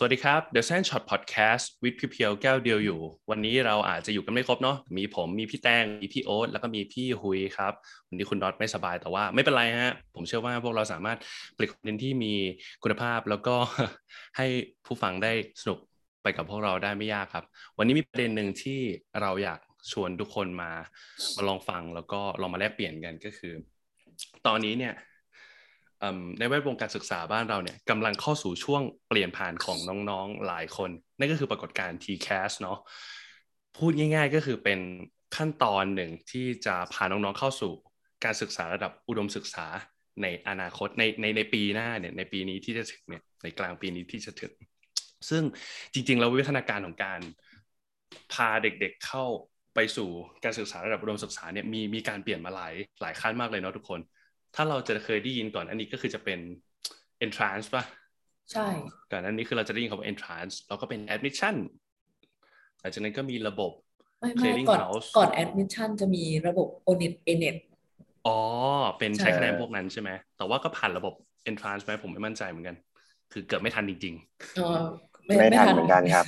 สวัสดีครับ The Sand Shot Podcast with พี่เพียวแก้วเดียวอยู่ วันนี้เราอาจจะอยู่กันไม่ครบเนาะมีผมมีพี่แตงมีพี่โอ๊ตแล้วก็มีพี่ฮุยครับ วันนี้คุณน็อตไม่สบายแต่ว่าไม่เป็นไรฮะ ผมเชื่อว่าพวกเราสามารถผลิตคอนเทนต์ที่มีคุณภาพแล้วก็ให้ผู้ฟังได้สนุกไปกับพวกเราได้ไม่ยากครับ วันนี้มีประเด็นหนึ่งที่เราอยากชวนทุกคนมามาลองฟังแล้วก็ลองมาแลกเปลี่ยนกันก็คือ ตอนนี้เนี่ย ในแวดวงการศึกษาบ้านเราเนี่ยกำลังเข้าสู่ช่วงเปลี่ยนผ่านของน้องๆหลายคน นั่นก็คือปรากฏการณ์ TCAS เนาะพูดง่ายๆก็คือเป็นขั้นตอนหนึ่งที่จะพาน้องๆเข้าสู่การศึกษาระดับอุดมศึกษาในอนาคตในในในปีหน้าเนี่ยในปีนี้ที่จะถึงเนี่ยในกลางปีนี้ที่จะถึง ซึ่งจริงๆ แล้ววิวัฒนาการของการพาเด็กๆเข้าไปสู่การศึกษาระดับอุดมศึกษาเนี่ยมีมีการเปลี่ยนมาหลายหลายขั้นมากเลยเนาะทุกคน ถ้าเราจะเคยได้ยินก่อนอันนี้ก็คือจะเป็น entrance ป่ะใช่ก่อนอันนี้คือเราจะได้ยินคำว่า entrance แล้วก็เป็น admission หลังจากนั้นก็มีระบบ ไม่ไม่ก่อนก่อน admission จะมีระบบ onet enet อ๋อ เป็นใช้คะแนนพวกนั้นใช่ไหม แต่ว่าก็ผ่านระบบ entrance ไหมผมไม่มั่นใจเหมือนกัน คือเกือบไม่ทันจริงๆอ๋อไม่ทันเหมือนกันครับ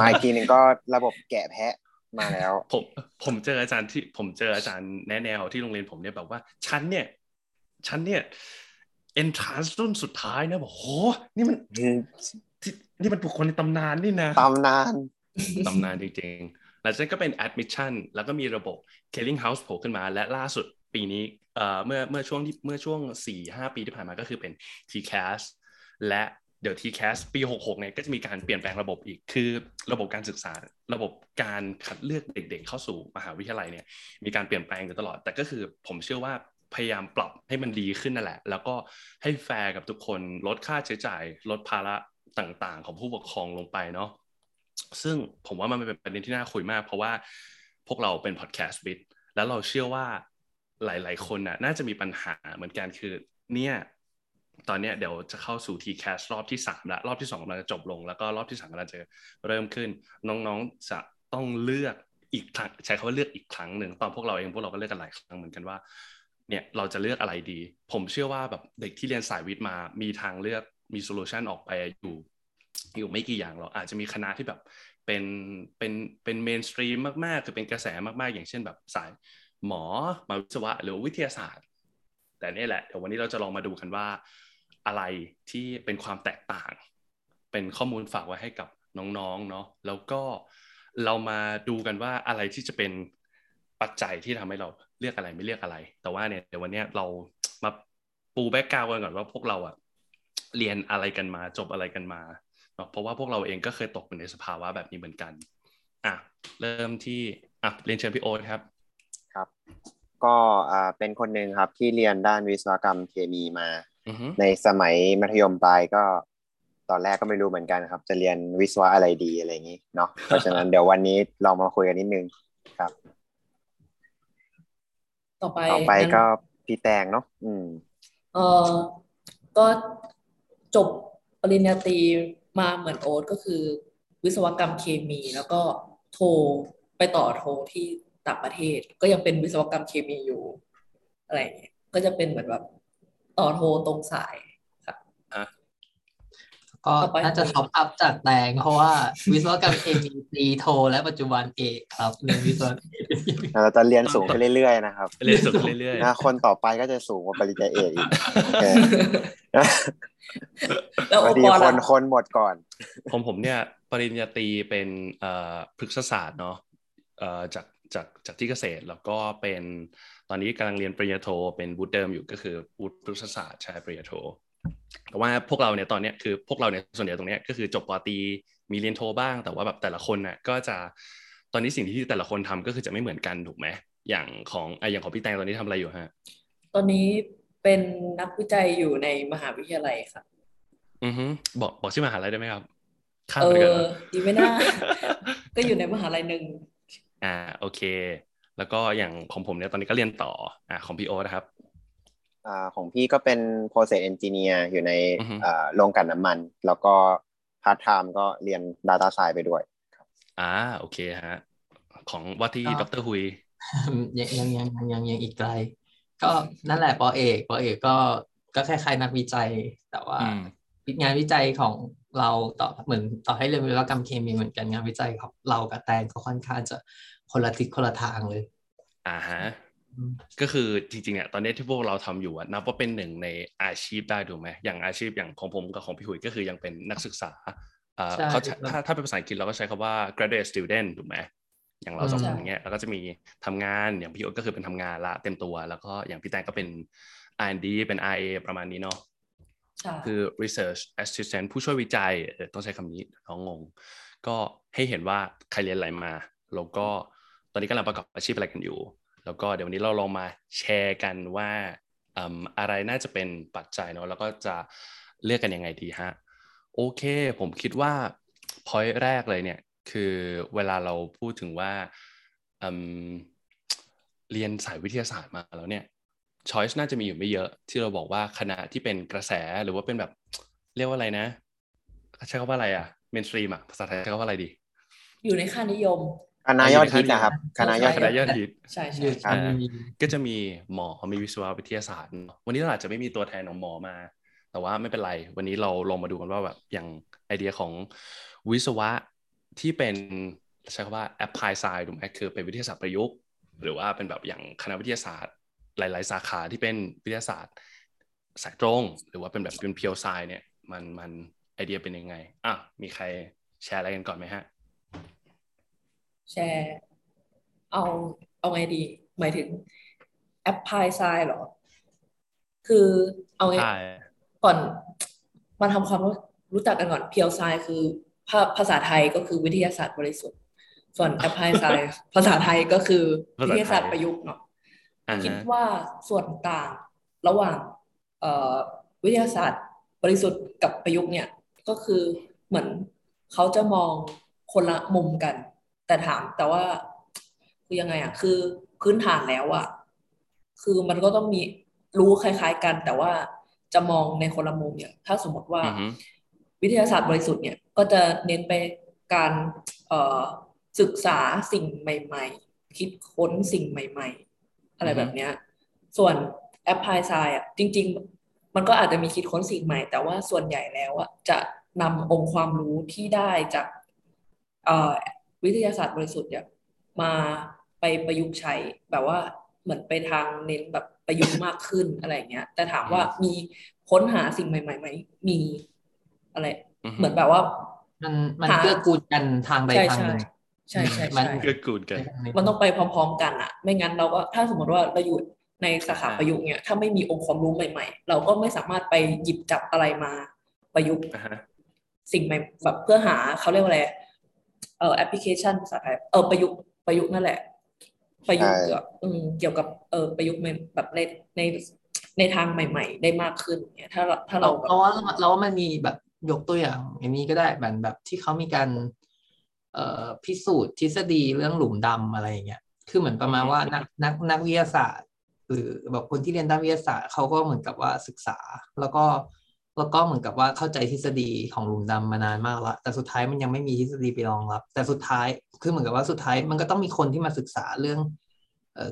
มาอีกทีนึงก็ระบบแกะแพะมาแล้ว ผมผมเจออาจารย์ที่ผมเจออาจารย์แนะแนวที่โรงเรียนผมเนี่ยแบบว่าชั้นเนี่ย ฉันเนี่ยเอนทรานส์รุ่นสุดท้ายนะบอกโหนี่มันนี่มันบุคคลในตำนานนี่นะตำนานตำนานจริงๆหลังจากนั้นก็เป็น admission แล้วก็มีระบบ killing house โผล่ขึ้นมา และล่าสุดปีนี้เอ่อเมื่อเมื่อช่วงที่เมื่อช่วงสี่ห้าปีที่ผ่านมาก็คือเป็น TCAS และเดี๋ยว TCAS ปี 66 เนี่ยก็จะมีการเปลี่ยนแปลงระบบอีก คือระบบการศึกษา ระบบการคัดเลือกเด็กๆ เข้าสู่มหาวิทยาลัยเนี่ยมีการเปลี่ยนแปลงอยู่ตลอด แต่ก็คือผมเชื่อว่า พยายามปรับให้มันดีขึ้นนั่นแหละ แล้วก็ให้แฟร์กับทุกคนลดค่าใช้จ่าย ลดภาระต่างๆ ของผู้ปกครองลงไปเนาะซึ่งผมว่ามันเป็นประเด็นที่น่าคุยมาก เพราะว่าพวกเราเป็นพอดแคสต์วิดแล้วเราเชื่อว่าหลาย ๆ คนน่ะน่าจะมีปัญหาเหมือนกันคือเนี่ยตอนนี้เดี๋ยวจะเข้าสู่ t c a s รอบที่3แล้วรอบที่2กำลังจะจบลง แล้วก็รอบที่3กำลังจะเริ่มขึ้น น้องๆจะต้องเลือกอีกครั้งใช้คำว่าเลือกอีกครั้งหนึ่งตอนพวกเราเองพวกเราก็เลือกกันหลายครั้งเหมือนกันว่า เนี่ยเราจะเลือกอะไรดี ผมเชื่อว่าแบบเด็กที่เรียนสายวิทย์มา มีทางเลือกมี solution ออกไปอยู่อยู่ไม่กี่อย่างหรอกอาจจะมีคณะที่แบบเป็นเป็นเป็น mainstream มากๆ คือเป็นกระแสมากๆ อย่างเช่นแบบสายหมอมาวิศวะหรือวิทยาศาสตร์ แต่นี่แหละเดี๋ยววันนี้เราจะลองมาดูกันว่าอะไรที่เป็นความแตกต่าง เป็นข้อมูลฝากไว้ให้กับน้องๆเนาะแล้วก็เรามาดูกันว่าอะไรที่จะเป็นปัจจัยที่ทำให้เรา เลือกอะไรไม่เลือกอะไร แต่ว่าเนี่ยเดี๋ยววันนี้เรามาปูแบ็กกราวกันก่อนว่าพวกเราอะเรียนอะไรกันมาจบอะไรกันมาเนาะเพราะว่าพวกเราเองก็เคยตกอยู่ในสภาวะแบบนี้เหมือนกันอะเริ่มที่อะเรียนเชิญพี่โอ๊ตครับครับ ก็อ่าเป็นคนหนึ่งครับที่เรียนด้านวิศวกรรมเคมีมา ในสมัยมัธยมปลายก็ตอนแรกก็ไม่รู้เหมือนกันครับ จะเรียนวิศวะอะไรดีอะไรอย่างนี้เนาะเพราะฉะนั้นเดี๋ยววันนี้เรามาคุยกันนิดนึงครับ ต่อไปต่อไปก็พี่แตงเนาะอืมเออก็จบปริญญาตรีมาเหมือนโอ๊ตก็คือ วิศวกรรมเคมี แล้วก็โทรไปต่อโทรที่ต่างประเทศ ก็ยังเป็นวิศวกรรมเคมีอยู่ อะไรเงี้ยก็จะเป็นเหมือนแบบต่อโทรตรงสาย ก็น่าจะท็อปอัพจากแตงเพราะว่าวิศวกรรมเอมีตีโท และปัจจุบันเอกครับเรียนวิศวกรรมเราจะเรียนสูงไปเรื่อยๆนะครับเรียนสูงเรื่อยๆนะคนต่อไปก็จะสูงกว่าปริญญาเอกอีกแล้วดีคนคนหมดก่อนผมผมเนี่ย ปริญญาตรีเป็นเอ่อพฤกษศาสตร์เนาะเอ่อจากจากจากที่เกษตรแล้วก็เป็นตอนนี้กำลังเรียนปริญญาโทเป็นวุฒิเดิมอยู่ก็คือวุฒิพฤกษศาสตร์ใช่ปริญญาโท แต่ว่าพวกเราเนี่ยตอนเนี้ยคือพวกเราเนี่ยส่วนใหญ่ตรงเนี้ยก็คือจบปตีมีเรียนโทบ้าง แต่ว่าแบบแต่ละคนน่ะก็จะตอนนี้สิ่งที่แต่ละคนทำก็คือจะไม่เหมือนกันถูกไหมอย่างของไออย่างของพี่แตงตอนนี้ทำอะไรอยู่ฮะตอนนี้เป็นนักวิจัยอยู่ในมหาวิทยาลัยครับอือฮึบอกบอกชื่อมหาลัยได้ไหมครับเออดีไม่น่าก็อยู่ในมหาลัยหนึ่งอ่าโอเค แล้วก็อย่างของผมเนี่ยตอนนี้ก็เรียนต่ออ่าของพี่โอนะครับอ่า ของพี่ก็เป็น process engineer อยู่ในอ่าโรงกลั่นน้ำมัน แล้วก็พาร์ทไทม์ก็เรียน data science ไปด้วยอ่าโอเคฮะ ของว่าที่ดรฮุยยังยังยังยังยังอีกไกล ก็นั่นแหละปอเอกปอเอกก็ก็คล้ายๆนักวิจัย แต่ว่างานวิจัยของเราต่อเหมือนต่อให้เรียนวิศวกรรมเคมีเหมือนกันงานวิจัยของเรากับแตงก็ค่อนข้างจะคนละทิศคนละทางเลย อ่าฮะ ก็คือจริงๆอะตอนนี้ที่พวกเราทำอยู่อะนับว่าเป็นหนึ่งในอาชีพได้ถูกไหมอย่างอาชีพอย่างของผมกับของพี่หุยก็คือยังเป็นนักศึกษาอ่าเขาถ้าถ้าเป็นภาษาอังกฤษเราก็ใช้คำว่า graduate student ถูกไหมอย่างเราสองคนเงี้ยเราก็จะมีทำงานอย่างพี่โอ๊ตก็คือเป็นทำงานละเต็มตัว แล้วก็อย่างพี่แตงก็เป็น R&D เป็น RA ประมาณนี้เนาะคือ research assistant ผู้ช่วยวิจัยต้องใช้คำนี้น้องงง ก็ให้เห็นว่าใครเรียนอะไรมา แล้วก็ตอนนี้กำลังประกอบอาชีพอะไรกันอยู่ แล้วก็เดี๋ยววันนี้เราลองมาแชร์กันว่าอะไรน่าจะเป็นปัจจัยเนาะแล้วก็จะเลือกกันยังไงดีฮะโอเค ผมคิดว่า point แรกเลยเนี่ยคือเวลาเราพูดถึงว่าเรียนสายวิทยาศาสตร์มาแล้วเนี่ยช้อยส์น่าจะมีอยู่ไม่เยอะที่เราบอกว่าคณะที่เป็นกระแสหรือว่าเป็นแบบเรียกว่าอะไรนะใช้คำว่าอะไรอะเมนสตรีมอะภาษาไทยใช้คำว่าอะไรดี อยู่ในค่านิยม คณะยอดฮิตนะครับคณะยอดคณะยอดฮิตใช่ใช่ก็จะมีหมอมีวิศวะวิทยาศาสตร์ วันนี้เราอาจจะไม่มีตัวแทนของหมอมา แต่ว่าไม่เป็นไร วันนี้เราลองมาดูกันว่าแบบอย่างไอเดียของวิศวะที่เป็นใช้คำว่า apply science ถูกไหมคือเป็นวิทยาศาสตร์ประยุกต์ หรือว่าเป็นแบบอย่างคณะวิทยาศาสตร์ หลาย ๆ สาขาที่เป็นวิทยาศาสตร์สายตรง หรือว่าเป็นแบบเป็นเพียวไซเนี่ยมันมันไอเดียเป็นยังไงอะมีใครแชร์อะไรกันก่อนไหมฮะ แชร์ เอาเอาไงดี หมายถึง apply science หรอ คือเอาไงก่อนมาทำความรู้จักกันก่อนเพียวไซคือภาษาไทยก็คือวิทยาศาสตร์บริสุทธิ์ ส่วน apply science ภาษาไทยก็คือวิทยาศาสตร์ประยุกต์เนาะคิดว่าส่วนต่างระหว่างวิทยาศาสตร์บริสุทธิ์กับประยุกต์เนี่ยก็คือเหมือนเขาจะมองคนละมุมกัน แต่ถามแต่ว่าคือยังไงอะ คือพื้นฐานแล้วอะคือมันก็ต้องมีรู้คล้าย ๆ กัน แต่ว่าจะมองในคนละมุมเนี่ยถ้าสมมติว่า วิทยาศาสตร์บริสุทธิ์เนี่ย ก็จะเน้นไปการศึกษาสิ่งใหม่ ๆ คิดค้นสิ่งใหม่ ๆ อะไรแบบเนี้ย ส่วนแอปพลายไซอะจริง ๆ มันก็อาจจะมีคิดค้นสิ่งใหม่ แต่ว่าส่วนใหญ่แล้วอะจะนำองค์ความรู้ที่ได้จาก วิทยาศาสตร์บริสุทธิ์เนี่ยมาไปประยุกต์ใช้แบบว่าเหมือนไปทางเน้นแบบประยุกต์มากขึ้นอะไรเงี้ย แต่ถามว่ามีค้นหาสิ่งใหม่ๆไหมมีอะไร เหมือนแบบว่า มันมันเกื้อกูลกันทางใดทางหนึ่งใช่ใช่มันเกื้อกูลกัน มันต้องไปพร้อม ๆ กันอะไม่งั้นเราก็ถ้าสมมติว่าเราอยู่ในสาขาประยุกต์เนี่ยถ้าไม่มีองค์ความรู้ใหม่ ๆ เราก็ไม่สามารถไปหยิบจับอะไรมาประยุกต์สิ่งใหม่แบบเพื่อหาเขาเรียกว่าอะไร เอ่อแอปพลิเคชันภาษาไทยเออประยุกต์ประยุกต์นั่นแหละ ประยุกต์เกี่ยวเกี่ยวกับเออประยุกต์แบบในในในทางใหม่ ๆ ได้มากขึ้นเนี่ยถ้าถ้าเราเพราะว่าเราว่ามันมีแบบยกตัวอย่างอย่างนี้ก็ได้แบบแบบที่เขามีการเอ่อพิสูจน์ทฤษฎีเรื่องหลุมดำอะไรอย่างเงี้ยคือเหมือนประมาณว่านักนักนักวิทยาศาสตร์ หรือแบบคนที่เรียนด้านวิทยาศาสตร์เขาก็เหมือนกับว่าศึกษา แล้วก็ แล้วก็เหมือนกับว่าเข้าใจทฤษฎีของหลุมดำมานานมากแล้วแต่สุดท้ายมันยังไม่มีทฤษฎีไปรองรับ แต่สุดท้ายคือเหมือนกับว่าสุดท้ายมันก็ต้องมีคนที่มาศึกษาเรื่อง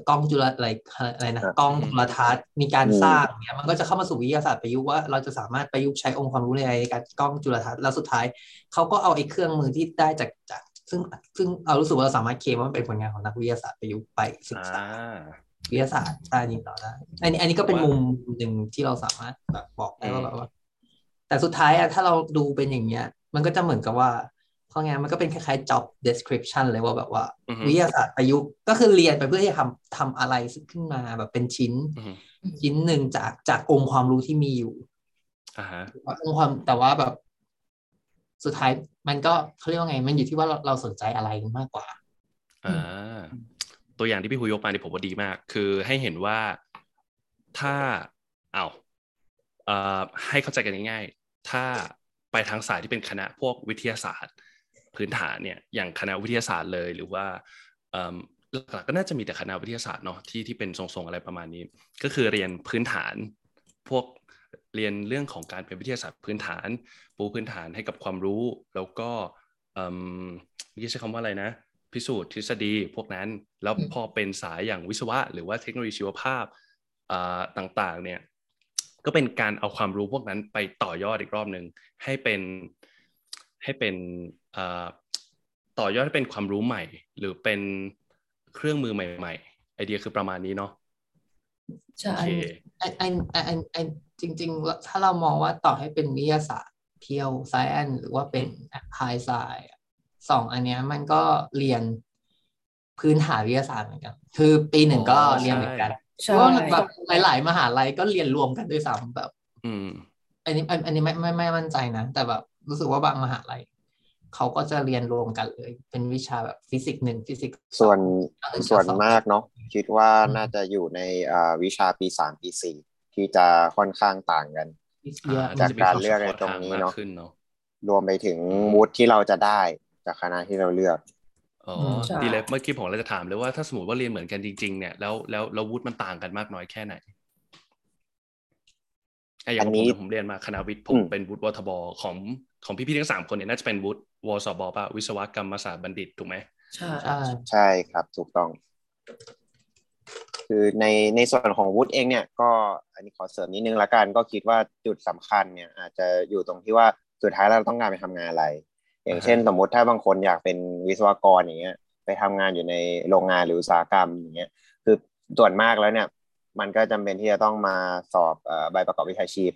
กล้องจุลอะไรอะไรนะกล้องโทรทัศน์มีการสร้างเนี่ยมันก็จะเข้ามาสู่วิทยาศาสตร์ประยุกต์ว่าเราจะสามารถประยุกต์ใช้องค์ความรู้ในการกล้องจุลทรรศน์แล้วสุดท้ายเขาก็เอาไอ้เครื่องมือที่ได้จากจาก ซึ่งซึ่งเรารู้สึกว่าเราสามารถเคลมว่ามันเป็นผลงานของนักวิทยาศาสตร์ประยุกต์ไปศึกษาวิทยาศาสตร์ใต้ดินเราได้อันนี้อันนี้ก็เป็นมุมหนึ่งที่เราสามารถแบบบอกได้ว่าแบบว่า แต่สุดท้ายอะถ้าเราดูเป็นอย่างเงี้ย มันก็จะเหมือนกับว่าราะงั้นมันก็เป็นคล้ายๆ job description เลยว่าแบบว่า วิทยาศาสตร์ประยุกต์ก็คือเรียนไปเพื่อที่จะทำทำอะไรขึ้นมาแบบเป็นชิ้น ชิ้นหนึ่งจากจากองค์ความรู้ที่มีอยู่องค์ความแต่ว่าแบบ สุดท้ายมันก็เขาเรียกว่าไง มันอยู่ที่ว่าเราเราสนใจอะไรมากกว่าอ่าตัวอย่างที่พี่คุยยกมาเนี่ยผมว่าดีมาก คือให้เห็นว่าถ้าเอาเอ่อ ให้เข้าใจกันง่ายๆ ถ้าไปทางสายที่เป็นคณะพวกวิทยาศาสตร์ พื้นฐานเนี่ยอย่างคณะวิทยาศาสตร์เลยหรือว่าหลักๆก็น่าจะมีแต่คณะวิทยาศาสตร์เนาะที่ที่เป็นทรงๆอะไรประมาณนี้ ก็คือเรียนพื้นฐานพวกเรียนเรื่องของการเป็นวิทยาศาสตร์พื้นฐาน ปูพื้นฐานให้กับความรู้ แล้วก็เมื่อกี้ใช้คำว่าอะไรนะ พิสูจน์ทฤษฎีพวกนั้นแล้วพอเป็นสายอย่างวิศวะ หรือว่าเทคโนโลยีชีวภาพต่างๆเนี่ย ก็เป็นการเอาความรู้พวกนั้นไปต่อยอดอีกรอบหนึ่งให้เป็นให้เป็นต่อยอดให้เป็นความรู้ใหม่ หรือเป็นเครื่องมือใหม่ ๆ ไอเดียคือประมาณนี้เนาะใช่ไอไอไอไอจริง ๆ ถ้าเรามองว่าต่อให้เป็นวิทยาศาสตร์ pure science หรือว่าเป็น applied science สองอันเนี้ยมันก็เรียนพื้นฐานวิทยาศาสตร์เหมือนกัน คือปีหนึ่งก็เรียนเหมือนกัน ว่าแบบหลาย ๆ มหาลัยก็เรียนรวมกันด้วยซ้ำแบบ อืม อันนี้อันนี้ไม่ไม่ไม่มั่นใจนะ แต่แบบรู้สึกว่าบางมหาลัยเขาก็จะเรียนรวมกันเลย เป็นวิชาแบบฟิสิกส์หนึ่งฟิสิกส์ส่วนส่วนมากเนาะคิดว่าน่าจะอยู่ในวิชาปีสามปีสี่ที่จะค่อนข้างต่างกันจากการเลือกในตรงนี้เนาะรวมไปถึงมูดที่เราจะได้จากคณะที่เราเลือก อ๋อดีเลยเมื่อกี้ผมเราจะถามเลยว่าถ้าสมมติว่าเรียนเหมือนกันจริง ๆ เนี่ยแล้วแล้วแล้ววุฒิมันต่างกันมากน้อยแค่ไหนอย่างผมผมเรียนมาคณะวิทย์ผมเป็นวุฒิวทบของของพี่ๆทั้งสามคนเนี่ยน่าจะเป็นวุฒิวสบป่ะวิศวกรรมศาสตร์บัณฑิตถูกไหมใช่ใช่ครับถูกต้อง คือในในส่วนของวุฒิเองเนี่ย ก็อันนี้ขอเสริมนิดนึงละกันก็คิดว่าจุดสำคัญเนี่ย อาจจะอยู่ตรงที่ว่าสุดท้ายเราต้องการไปทำงานอะไร อย่างเช่นสมมติถ้าบางคนอยากเป็นวิศวกรอย่างเงี้ย ไปทำงานอยู่ในโรงงานหรืออุตสาหกรรมอย่างเงี้ย คือส่วนมากแล้วเนี่ย มันก็จำเป็นที่จะต้องมาสอบใบประกอบวิชาชีพ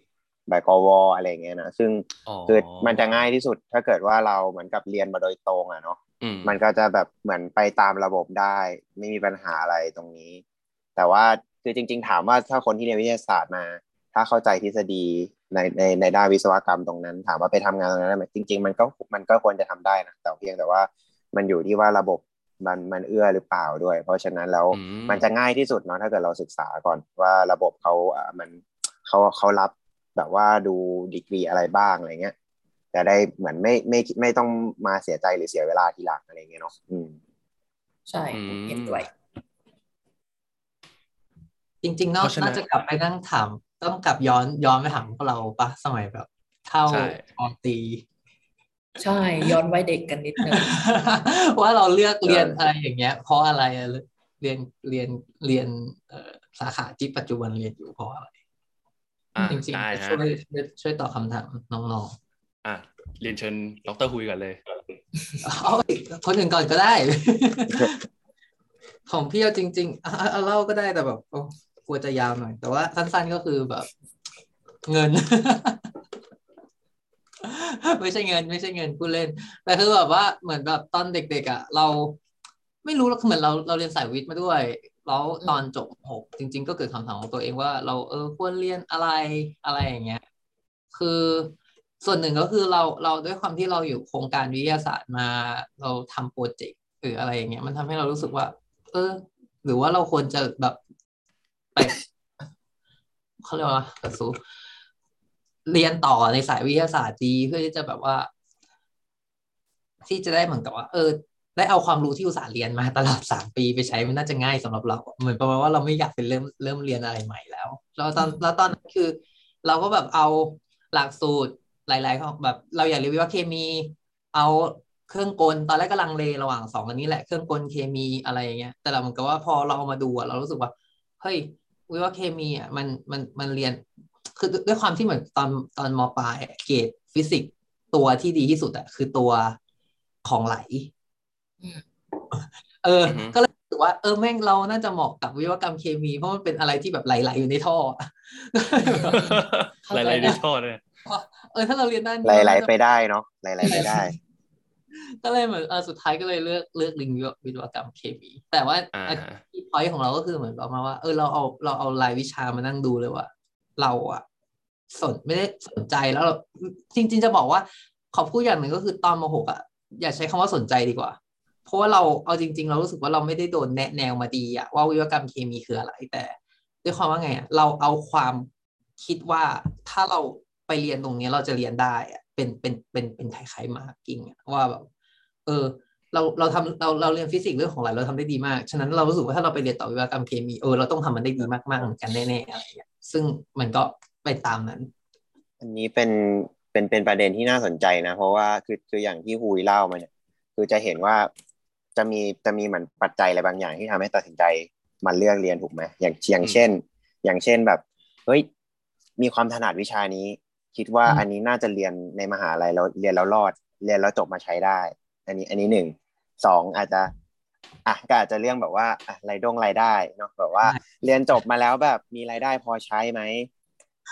ใบกวอะไรเงี้ยนะซึ่งคือมันจะง่ายที่สุดถ้าเกิดว่าเราเหมือนกับเรียนมาโดยตรงอะเนาะมันก็จะแบบเหมือนไปตามระบบได้ ไม่มีปัญหาอะไรตรงนี้ แต่ว่าคือจริง ๆ ถามว่าถ้าคนที่เรียนวิทยาศาสตร์มา ถ้าเข้าใจทฤษฎี ในในในด้านวิศวกรรมตรงนั้น ถามว่าไปทำงานตรงนั้นได้ไหมจริง ๆ มันก็มันก็ควรจะทำได้นะแต่เพียงแต่ว่ามันอยู่ที่ว่าระบบมันมันเอื้อหรือเปล่าด้วย เพราะฉะนั้นแล้วมันจะง่ายที่สุดเนาะถ้าเกิดเราศึกษาก่อนว่าระบบเขาอ่ามันเขาเขารับแบบว่าดูดีกรีอะไรบ้างอะไรเงี้ยจะได้เหมือนไม่ไม่ไม่ต้องมาเสียใจหรือเสียเวลาทีหลังอะไรเงี้ยเนาะอืมใช่เห็นด้วยจริงๆนอกน่าจะกลับไปนั่งถาม ต้องกลับย้อนย้อนไปถามพวกเราปะสมัยแบบเข้าอตีใช่ย้อนไว้เด็กกันนิดนึงว่าเราเลือกเรียนอะไรอย่างเงี้ย เพราะอะไรเรียนเรียนเรียนสาขาที่ปัจจุบันเรียนอยู่เพราะอะไรจริงๆช่วยช่วยตอบคำถามน้องๆอะเรียนเชิญดรคุยกันเลยเอาคนอื่นก่อนก็ได้ ของพี่เอาจริง ๆ เอาเล่าก็ได้แต่แบบก ลัวจะยาวหน่อย แต่ว่าสั้นๆก็คือแบบ เงิน ไม่ใช่เงิน ไม่ใช่เงินผู้เล่น แต่คือแบบว่าเหมือนแบบตอนเด็กๆอะ เราไม่รู้เราเหมือนเราเราเรียนสายวิทย์มาด้วยแล้วตอนจบหกจริง ๆ ก็เกิดคำถามของตัวเองว่า เราเออควรเรียนอะไรอะไรอย่างเงี้ย คือส่วนหนึ่งก็คือเราเราด้วยความที่เราอยู่โครงการวิทยาศาสตร์มา เราทำโปรเจกต์หรืออะไรอย่างเงี้ย มันทำให้เรารู้สึกว่า เออ หรือว่าเราควรจะแบบ ไปเขาเรียกว่าระสูเรียนต่อในสายวิทยาศาสตร์ดีเพื่อที่จะแบบว่า ที่จะได้เหมือนกับว่า เออ ได้เอาความรู้ที่อุตส่าห์เรียนมาตลอดสามปีไปใช้มันน่าจะง่ายสำหรับเรา เหมือนประมาณว่าเราไม่อยากเป็นเริ่มเริ่มเรียนอะไรใหม่แล้วแล้วตอนแล้วตอนนั้นคือ เราก็แบบเอาหลักสูตรหลายๆของแบบ เราอยากเรียนวิศวะเคมี เอาเครื่องกลตอนแรกก็ลังเลระหว่างสองอันนี้แหละเครื่องกลเคมีอะไรอย่างเงี้ยแต่เราเหมือนกับว่าพอเราเอามาดูอะเรารู้สึกว่าเฮ้ย วิศวะเคมีอะมันมันมันเรียน คือด้วยความที่เหมือนตอนตอนมปลายเกรดฟิสิกส์ตัวที่ดีที่สุดอะคือตัวของไหล เออ ก็เลยรู้สึกว่า เออแม่งเราน่าจะเหมาะกับวิศวกรรมเคมี เพราะมันเป็นอะไรที่แบบไหลๆอยู่ในท่อไหลๆในท่อเลยเออถ้าเราเรียนด้านไหลๆไปได้เนาะไหลๆไปได้ ก็เลยเหมือนเออสุดท้ายก็เลยเลือกเลือกลิงวิศวกรรมเคมี แต่ว่าที่พอยของเราก็คือเหมือนประมาณว่าเออเราเอาเราเอารายวิชามานั่งดูเลยว่า เราอะสนไม่ได้สนใจแล้วจริง ๆ จะบอกว่าขอพูดอย่างหนึ่งก็คือตอนมหกอะอย่าใช้คำว่าสนใจดีกว่า เพราะว่าเราเอาจริง ๆ เรารู้สึกว่าเราไม่ได้โดนแนะแนวมาดีอะว่าวิศวกรรมเคมีคืออะไรแต่ด้วยความว่าไงอะเราเอาความคิดว่าถ้าเราไปเรียนตรงนี้เราจะเรียนได้อะ เป็นเป็นเป็นเป็นคล้ายๆมากิ้งว่าแบบเออ เราเราทำเราเราเรียนฟิสิกส์เรื่องของอะไรเราทำได้ดีมาก ฉะนั้นเรารู้สึกว่าถ้าเราไปเรียนต่อวิศวกรรมเคมีเออเราต้องทำมันได้ดีมากๆเหมือนกันแน่ๆอะไรอย่างเงี้ยซึ่งมันก็ไปตามนั้น อันนี้เป็นเป็นเป็นประเด็นที่น่าสนใจนะ เพราะว่าคือคืออย่างที่ฮูยเล่ามาเนี่ยคือจะเห็นว่าจะมีจะมีเหมือนปัจจัยอะไรบางอย่างที่ทำให้ตัดสินใจมันเลือกเรียนถูกไหมอย่างอย่างเช่น อย่างเช่นแบบเฮ้ยมีความถนัดวิชานี้ คิดว่าอันนี้น่าจะเรียนในมหาลัยเราเรียนแล้วรอด เรียนแล้วจบมาใช้ได้ อันนี้อันนี้หนึ่งสองอาจจะอะก็อาจจะเรื่องแบบว่าอะรายดงรายได้เนาะแบบว่าเรียนจบมาแล้วแบบมีรายได้พอใช้ไหม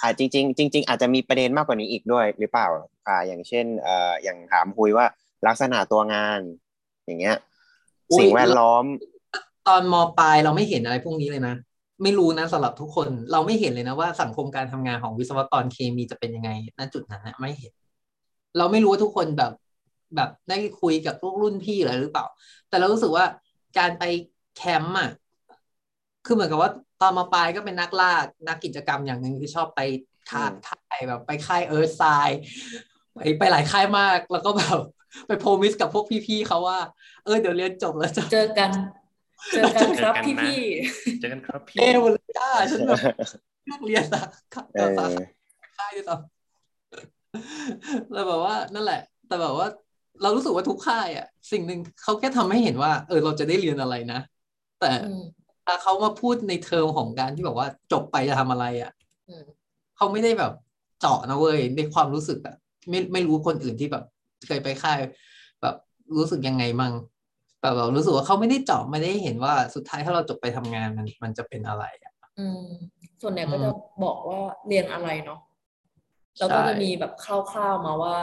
อ่าจริงจริงจริง ๆ อาจจะมีประเด็นมากกว่านี้อีกด้วยหรือเปล่าอ่าอย่างเช่นเอ่ออย่างถามคุยว่าลักษณะตัวงาน อย่างเงี้ย สิ่งแวดล้อม ตอนมปลายเราไม่เห็นอะไรพวกนี้เลยนะ ไม่รู้นะสำหรับทุกคนเราไม่เห็นเลยนะว่าสังคมการทำงานของวิศวกรเคมีจะเป็นยังไงณจุดนั้นนะไม่เห็น เราไม่รู้ว่าทุกคนแบบแบบได้คุยกับลูกรุ่นพี่อะไรหรือเปล่า แต่เรารู้สึกว่าการไปแคมป์อะคือเหมือนกับว่าตอนมาปลายก็เป็นนักล่านักกิจกรรมอย่างหนึ่งที่ชอบไปค่ายค่ายแบบ ไปค่ายเอิร์ธไซไปไปหลายค่ายมากแล้วก็แบบไปโพมิสกับพวกพี่ๆเขาว่า เออเดี๋ยวเรียนจบแล้วจะเจอกัน เจอกันครับพี่พี่เจอกันครับพี่เอวเลยจ้าฉันแบบเลือกเรียนอะครับเออสาขาค่ายด้วยซ้ำแล้วแบบว่านั่นแหละ แต่แบบว่า เรารู้สึกว่าทุกค่ายอะสิ่งหนึ่งเขาแค่ทำให้เห็นว่า เออเราจะได้เรียนอะไรนะ แต่อืมถ้าเขามาพูดในเทอมของการที่แบบว่าจบไปจะทำอะไรอะอืมเขาไม่ได้แบบเจาะนะเว้ยในความรู้สึกอะไม่ไม่รู้คนอื่นที่แบบเคยไปค่าย แบบรู้สึกยังไงมั่ง แต่แบบรู้สึกว่าเขาไม่ได้เจาะไม่ได้เห็นว่าสุดท้ายถ้าเราจบไปทำงานมันมันจะเป็นอะไรอะอืมส่วนใหญ่ก็อืมจะบอกว่าเรียนอะไรเนาะแล้วก็ใช่จะมีแบบคร่าวๆมาว่า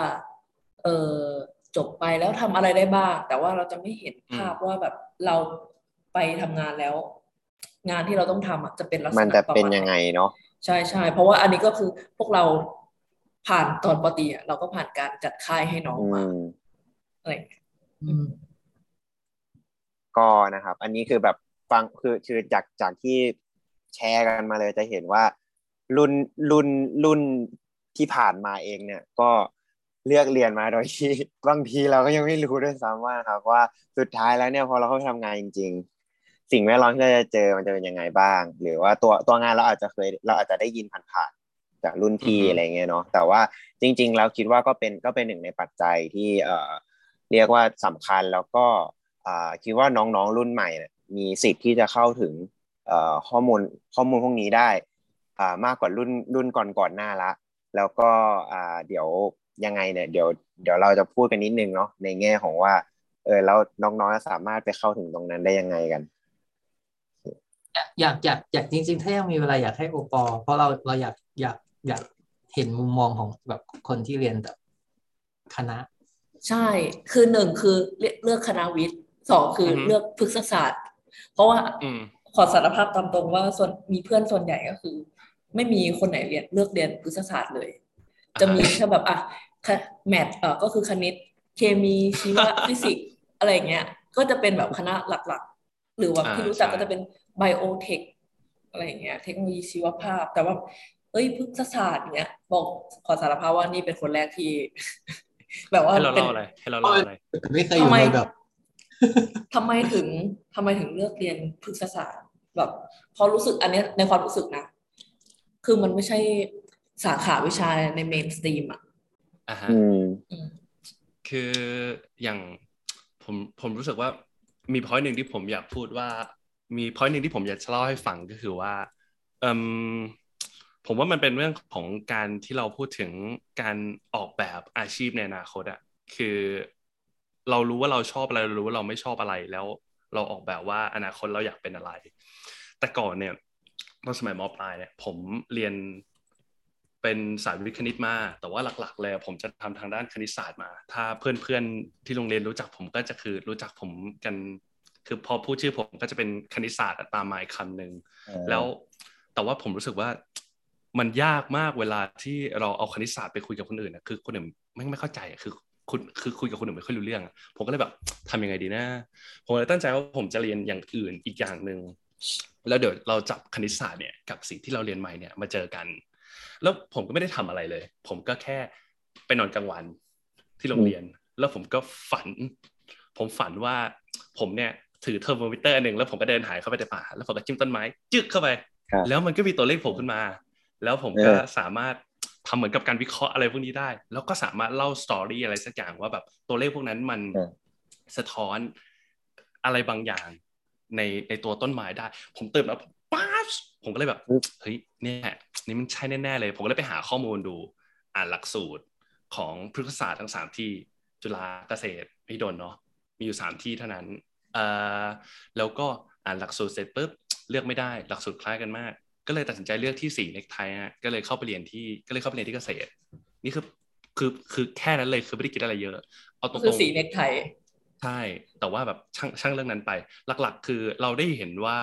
เออจบไปแล้วทำอะไรได้บ้าง แต่ว่าเราจะไม่เห็นภาพว่าแบบเราไปทำงานแล้ว งานที่เราต้องทำอะจะเป็นลักษณะมันจะเป็นรมาณยังหไงเนาะใช่ใช่เพราะว่าอันนี้ก็คือพวกเราผ่านตอนปตีอะเราก็ผ่านการจัดค่ายให้น้องอืมามอะไรอย่างเงี้ยอืม ก็นะครับ อันนี้คือแบบฟังคือคือจากจากที่แชร์กันมาเลยจะเห็นว่า รุ่นรุ่นรุ่นที่ผ่านมาเองเนี่ย ก็เลือกเรียนมาโดยที่บางทีเราก็ยังไม่รู้ด้วยซ้ำว่าครับ ว่าสุดท้ายแล้วเนี่ยพอเราเข้าไปทำงานจริง ๆ สิ่งแวดล้อมที่เราจะเจอมันจะเป็นยังไงบ้าง หรือว่าตัวตัวงานเราอาจจะเคย เราอาจจะได้ยินผ่านๆจากรุ่นพี่อือฮึอะไรเงี้ยเนาะแต่ว่าจริง ๆ เราคิดว่าก็เป็นก็เป็นหนึ่งในปัจจัยที่เอ่อเรียกว่าสำคัญแล้วก็อ่า คิดว่าน้องๆรุ่นใหม่เนี่ยมีสิทธิ์ที่จะเข้าถึงเอ่อข้อมูลข้อมูลพวกนี้ได้อ่ามากกว่ารุ่นรุ่นก่อนๆหน้าละ แล้วก็อ่าเดี๋ยวยังไงเนี่ยเดี๋ยวเดี๋ยวเราจะพูดกันนิดนึงเนาะในแง่ของว่าเออแล้วน้องๆจะสามารถไปเข้าถึงตรงนั้นได้ยังไงกัน อยากอยากอยากจริง ๆ ถ้ายังมีเวลาอยากให้โอปอ เพราะเราเราอยากอยากอยากเห็นมุมมองของแบบคนที่เรียนแบบคณะ ใช่คือหนึ่งคือเลือกเลือกคณะวิทย์ สองคือออฮึเลือกพฤกษศาสตร์ เพราะว่าอืมขอสารภาพตามตรงว่าส่วนมีเพื่อนส่วนใหญ่ก็คือ ไม่มีคนไหนเรียนเลือกเรียนพฤกษศาสตร์เลย จะมีแค่แบบอะคะ math เอ่อก็คือคณิตเคมีชีวะฟิสิกส์อะไรอย่างเงี้ย ก็จะเป็นแบบคณะหลักๆ หรือว่าอ่าที่รู้จักใช่ก็จะเป็น biotech อะไรอย่างเงี้ย เทคโนโลยีชีวภาพ แต่ว่า เอ้ยพฤกษศาสตร์เนี้ย บอกขอสารภาพว่านี่เป็นคนแรกที่ แบบว่าให้เราเป็นเล่าอะไรให้เราเล่าอะไรไม่เคยอยู่ทำไมในแบบ ทำไมถึงทำไมถึงเลือกเรียนพฤกษศาสตร์แบบเพราะรู้สึกอันเนี้ยในความรู้สึกนะ คือมันไม่ใช่สาขาวิชาใน mainstream อะอ่าฮะอืมอืมคืออย่างผมผมรู้สึกว่ามี point หนึ่งที่ผมอยากพูดว่า มี point หนึ่งที่ผมอยากจะเล่าให้ฟังก็คือว่าเอมผมว่ามันเป็นเรื่องของการที่เราพูดถึงการออกแบบอาชีพในอนาคตอะคือ เรารู้ว่าเราชอบอะไรเรารู้ว่าเราไม่ชอบอะไรแล้วเราออกแบบว่าอนาคตเราอยากเป็นอะไร แต่ก่อนเนี่ยตอนสมัยมปลายเนี่ยผมเรียนเป็นสายวิทย์คณิตมา แต่ว่าหลักๆเลยผมจะทำทางด้านคณิตศาสตร์มา ถ้าเพื่อนๆที่โรงเรียนรู้จักผมก็จะคือรู้จักผมกัน คือพอพูดชื่อผมก็จะเป็นคณิตศาสตร์ตามมาอีกคำหนึ่งเออแล้วแต่ว่าผมรู้สึกว่ามันยากมากเวลาที่เราเอาคณิตศาสตร์ไปคุยกับคนอื่นนะคือคนอื่นไม่ไม่เข้าใจอะคือ คุณคือคุยกับคนอื่นไม่ค่อยรู้เรื่องอะผมก็เลยแบบทำยังไงดีนะ ผมเลยตั้งใจว่าผมจะเรียนอย่างอื่นอีกอย่างหนึ่งแล้วเดี๋ยวเราจับคณิตศาสตร์เนี่ยกับสิ่งที่เราเรียนใหม่เนี่ยมาเจอกัน แล้วผมก็ไม่ได้ทำอะไรเลย ผมก็แค่ไปนอนกลางวันที่โรงเรียน แล้วผมก็ฝัน ผมฝันว่าผมเนี่ยถือเทอร์โมมิเตอร์อันหนึ่งแล้วผมก็เดินหายเข้าไปในป่าแล้วผมก็จิ้มต้นไม้ จึกเข้าไปครับแล้วมันก็มีตัวเลขโผล่ขึ้นมา แล้วผมก็เออสามารถ ทำเหมือนกับการวิเคราะห์อะไรพวกนี้ได้ แล้วก็สามารถเล่า story อะไรสักอย่างว่าแบบตัวเลขพวกนั้นมันเออสะท้อนอะไรบางอย่างในในตัวต้นไม้ได้ ผมตื่นมาป๊าบผมก็เลยแบบเฮ้ยเนี่ยนี่มันใช่แน่ๆเลย ผมก็เลยไปหาข้อมูลดู อ่านหลักสูตรของพฤกษศาสตร์ทั้งสามที่จุฬาเกษตรพิดลเนาะมีอยู่สามที่เท่านั้นเอ่อแล้วก็อ่านหลักสูตรเสร็จปุ๊บเลือกไม่ได้ หลักสูตรคล้ายกันมาก ก็เลยตัดสินใจเลือกที่สี่เน็กไทฮะก็เลยเข้าไปเรียนที่ก็เลยเข้าไปเรียนที่เกษตร นี่คือคือคือแค่นั้นเลยคือไม่ได้คิดอะไรเยอะเอาตรงๆคือสีเน็กไทใช่ แต่ว่าแบบช่างช่างเรื่องนั้นไป หลัก ๆ คือเราได้เห็นว่า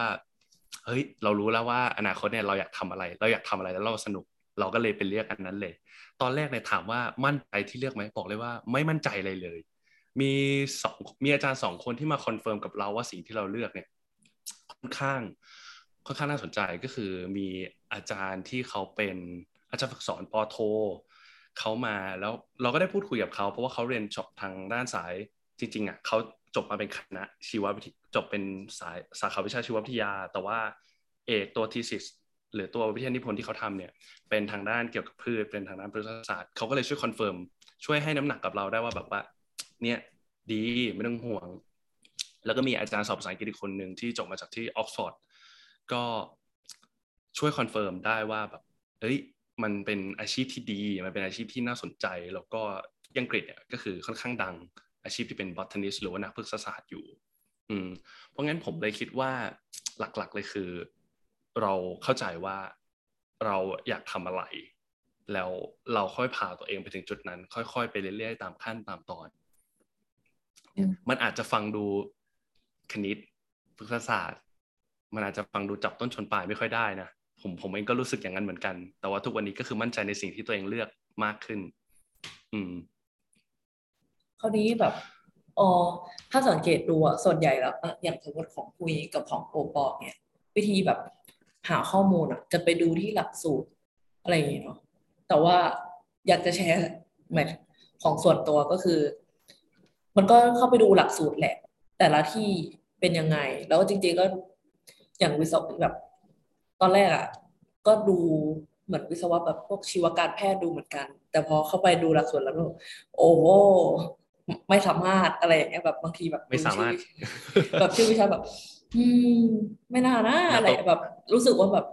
เฮ้ยเรารู้แล้วว่าอนาคตเนี่ยเราอยากทำอะไร เราอยากทำอะไรแล้วเราสนุก เราก็เลยเป็นเลือกอันนั้นเลย ตอนแรกเนี่ยถามว่ามั่นใจที่เลือกไหมบอกเลยว่า ไม่มั่นใจเลยเลย มีสองมีอาจารย์สองคนที่มา confirm กับเราว่าสิ่งที่เราเลือกเนี่ยค่อนข้าง ค่อนข้างน่าสนใจก็คือมีอาจารย์ที่เขาเป็นอาจารย์ฝึกสอนปอโทเขามาแล้วเราก็ได้พูดคุยกับเขาเพราะว่าเขาเรียนจบทางด้านสายจริงๆอะเขาจบมาเป็นคณะชีววิทยจบเป็นสายสาขาวิชาชีววิทยา แต่ว่าเอกตัว thesis หรือตัววิทยานิพนธ์ที่เขาทำเนี่ยเป็นทางด้านเกี่ยวกับพืชเป็นทางด้านพฤกษศาสตร์เขาก็เลยช่วย confirm ช่วยให้น้ำหนักกับเราได้ว่าแบบว่าเนี่ยดีไม่ต้องห่วง แล้วก็มีอาจารย์สอบภาษาอังกฤษคนหนึ่งที่จบมาจากที่ออกซฟอร์ด ก็ช่วย confirm ได้ว่าแบบเอ้ยมันเป็นอาชีพที่ดี มันเป็นอาชีพที่น่าสนใจ แล้วก็อังกฤษเนี่ยก็คือค่อนข้างดังอาชีพที่เป็น botanist หรือว่านักพฤกษศาสตร์อยู่ อืม เพราะงั้นผมเลยคิดว่าหลักๆเลยคือ เราเข้าใจว่าเราอยากทำอะไร แล้วเราค่อยพาตัวเองไปถึงจุดนั้น ค่อยๆไปเรื่อยๆตามขั้นตามตอน มันอาจจะฟังดูคณิตพฤกษศาสตร์ มันอาจจะฟังดูจับต้นชนปลายไม่ค่อยได้นะผมผมเองก็รู้สึกอย่างนั้นเหมือนกัน แต่ว่าทุกวันนี้ก็คือมั่นใจในสิ่งที่ตัวเองเลือกมากขึ้น อืมคราวนี้แบบอ๋อถ้าสังเกตดูอะส่วนใหญ่แล้วอย่างสมมติของคุยกับของโอปอเนี่ย วิธีแบบหาข้อมูลอะจะไปดูที่หลักสูตรอะไรอย่างเงี้ยเนาะแต่ว่าอยากจะแชร์หมายของส่วนตัวก็คือ มันก็เข้าไปดูหลักสูตรแหละ แต่ละที่เป็นยังไง แล้วจริงๆก็ อย่างวิศวะแบบ ตอนแรกอะก็ดูเหมือนวิศวะแบบพวกชีวการแพทย์ดูเหมือนกัน แต่พอเข้าไปดูหลักสูตรแล้วโอ้โหไม่สามารถอะไรอย่างเงี้ยแบบบางทีแบบไม่สามารถ แบบชื่อวิชาแบบ อืม ไม่น่านะอะไรแบบ รู้สึกว่าแบบ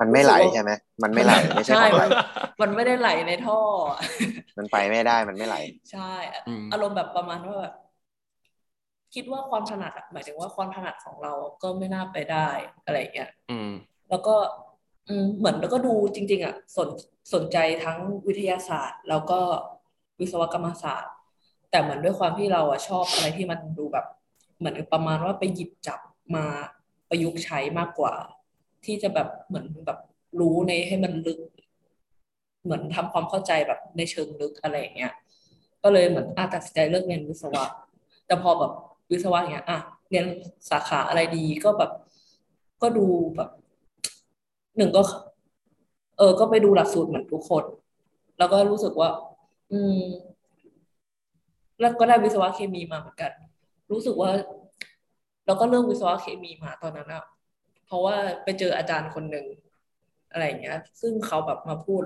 มันไม่ไหลใช่ไหมมันไม่ไหลไม่ใช่ไหลมันไม่ได้ไหลในท่อ มันไปไม่ได้มันไม่ไหล ใช่ อารมณ์แบบประมาณว่าแบบ คิดว่าความถนัดหมายถึงว่าความถนัดของเราก็ไม่น่าไปได้อะไรอย่างเงี้ยแล้วก็อืมเหมือนแล้วก็ดูจริง ๆอะสนสนใจทั้งวิทยาศาสตร์ แล้วก็วิศวกรรมศาสตร์ แต่เหมือนด้วยความที่เราอะชอบอะไรที่มันดูแบบ เหมือนประมาณว่าไปหยิบจับมาประยุกต์ใช้มากกว่า ที่จะแบบเหมือนแบบรู้ในให้มันลึก เหมือนทำความเข้าใจแบบในเชิงลึกอะไรอย่างเงี้ยก็เลยเหมือนอาตัดสินใจเลิกเรียนวิศวะแต่พอแบบ วิศวะอย่างเงี้ยอะเรียนสาขาอะไรดีก็แบบ ก็ดูแบบหนึ่งก็ เออ ก็ไปดูหลักสูตรเหมือนทุกคน แล้วก็รู้สึกว่า อืม แล้วก็ได้วิศวะเคมีมาเหมือนกัน รู้สึกว่าเราก็เลือกวิศวะเคมีมาตอนนั้นอะเพราะว่าไปเจออาจารย์คนหนึ่งอะไรเงี้ย ซึ่งเขาแบบมาพูด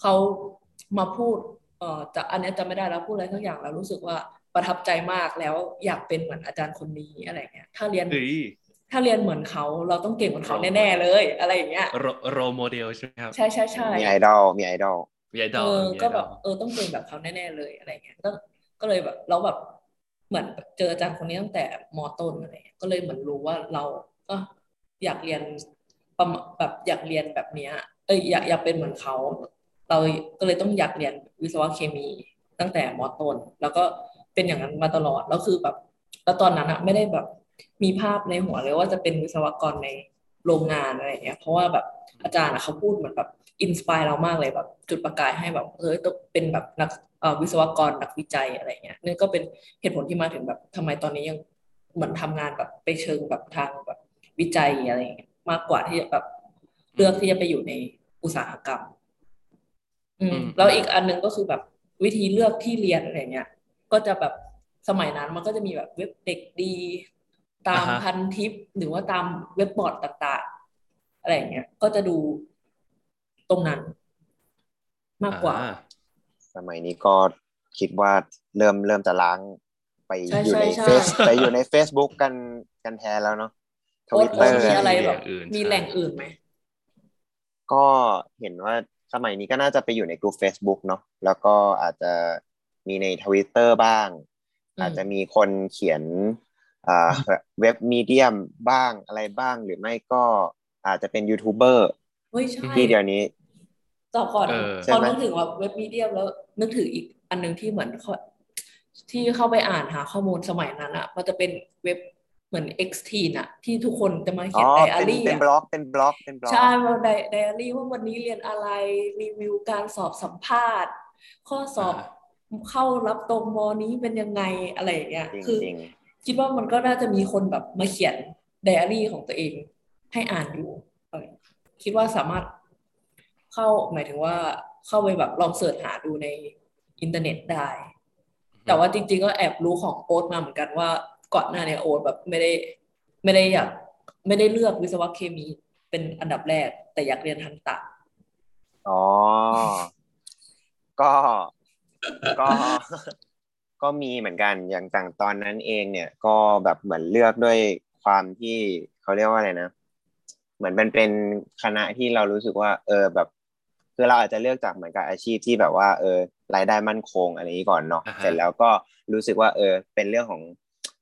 เขามาพูด เอ่อจะอันนี้จะไม่ได้แล้วพูดอะไรทั้งอย่างแล้วรู้สึกว่า ประทับใจมากแล้วอยากเป็นเหมือนอาจารย์คนนี้อะไรเงี้ยถ้าเรียนถ้าเรียนเหมือนเขาเราต้องเก่งเหมือนเขาแน่ๆเลย อะไรอย่างเงี้ยโรโมเดลใช่ไหมครับใช่ใช่ใช่มีไอดอลมีไอดอลมีไอดอลเออก็แบบเออต้องเก่งแบบเขาแน่ๆเลยอะไรเงี้ยต้องก็เลยแบบเราแบบเหมือนเจออาจารย์คนนี้ตั้งแต่มอต้นอะไรก็เลยเหมือนรู้ว่าเราก็อยากเรียนประแบบอยากเรียนแบบเนี้ย เอ้ยอยากอยากเป็นเหมือนเขา เราก็เลยต้องอยากเรียนวิศวะเคมีตั้งแต่มอต้นแล้วก็ เป็นอย่างนั้นมาตลอดแล้วคือแบบแล้วตอนนั้นอะไม่ได้แบบมีภาพในหัวเลยว่าจะเป็นวิศวกรในโรงงานอะไรเงี้ยเพราะว่าแบบอาจารย์อะเขาพูดเหมือนแบบอินสปายเรามากเลยแบบ จุดประกายให้แบบเออต้องเป็นแบบนักวิศวกรนักวิจัยอะไรเงี้ยนี่ก็เป็นเหตุผลที่มาถึงแบบทำไมตอนนี้ยังเหมือนทำงานแบบไปเชิงแบบทางแบบวิจัยอะไรเงี้ยมากกว่าที่จะแบบเลือกที่จะไปอยู่ในอุตสาหกรรม อืมแล้วอีกอันนึงก็คือแบบวิธีเลือกที่เรียนอะไรเงี้ย ก็จะแบบสมัยนั้นมันก็จะมีแบบเว็บเด็กดี ตามพันทิป หรือว่าตามเว็บบอร์ดต่างๆ อะไรเงี้ย ก็จะดูตรงนั้นมากกว่า สมัยนี้ก็คิดว่าเริ่มเริ่มจะล้างไปอยู่ในเฟซไปอยู่ใน Facebook กันกันแทนแล้วเนาะทวิตเตอร์มีอะไรแบบมีแหล่งอื่นไหม ก็เห็นว่าสมัยนี้ก็น่าจะไปอยู่ในกลุ่ม Facebook เนาะแล้วก็อาจจะ มีในทวิตเตอร์บ้าง อาจจะมีคนเขียนเว็บมีเดียมบ้างอะไรบ้างหรือไม่ก็อาจจะเป็นยูทูบเบอร์ที่เดี๋ยวนี้ต่อก่อนพอนึกถึงว่าเว็บมีเดียมแล้วนึกถึงอีกอันนึงที่เหมือนเขาที่เข้าไปอ่านหาข้อมูลสมัยนั้นอะมันจะเป็นเว็บเหมือน X t น่ะที่ทุกคนจะมาเขียนไดอารี่เป็นบล็อกเป็นบล็อกเป็นบล็อกใช่ว่าไดไดอารี่ว่าวันนี้เรียนอะไรรีวิวการสอบสัมภาษณ์ ข้อสอบ เข้ารับตรงมอนี้เป็นยังไงอะไรอย่างเงี้ยคือคิดว่ามันก็น่าจะมีคนแบบมาเขียนไดอารี่ของตัวเองให้อ่านอยู่คิดว่าสามารถเข้าหมายถึงว่าเข้าไปแบบลอง search หาดูในอินเทอร์เน็ตได้ แต่ว่าจริง ๆ ก็แอบรู้ของโอ๊ตมาเหมือนกันว่าก่อนหน้านี้โอ๊ตแบบไม่ได้ไม่ได้อยากไม่ได้เลือกวิศวะเคมีเป็นอันดับแรก แต่อยากเรียนทันตะอ๋อ ก็ ก็ก็มีเหมือนกันอย่างต่างตอนนั้นเองเนี่ย ก็แบบเหมือนเลือกด้วยความที่เขาเรียกว่าอะไรนะ เหมือนมันเป็นคณะที่เรารู้สึกว่า เออแบบ คือเราอาจจะเลือกจากเหมือนกับอาชีพที่แบบว่า เออรายได้มั่นคงอะไรนี้ก่อนเนาะเสร็จแล้วก็รู้สึกว่า เออ เป็นเรื่องของ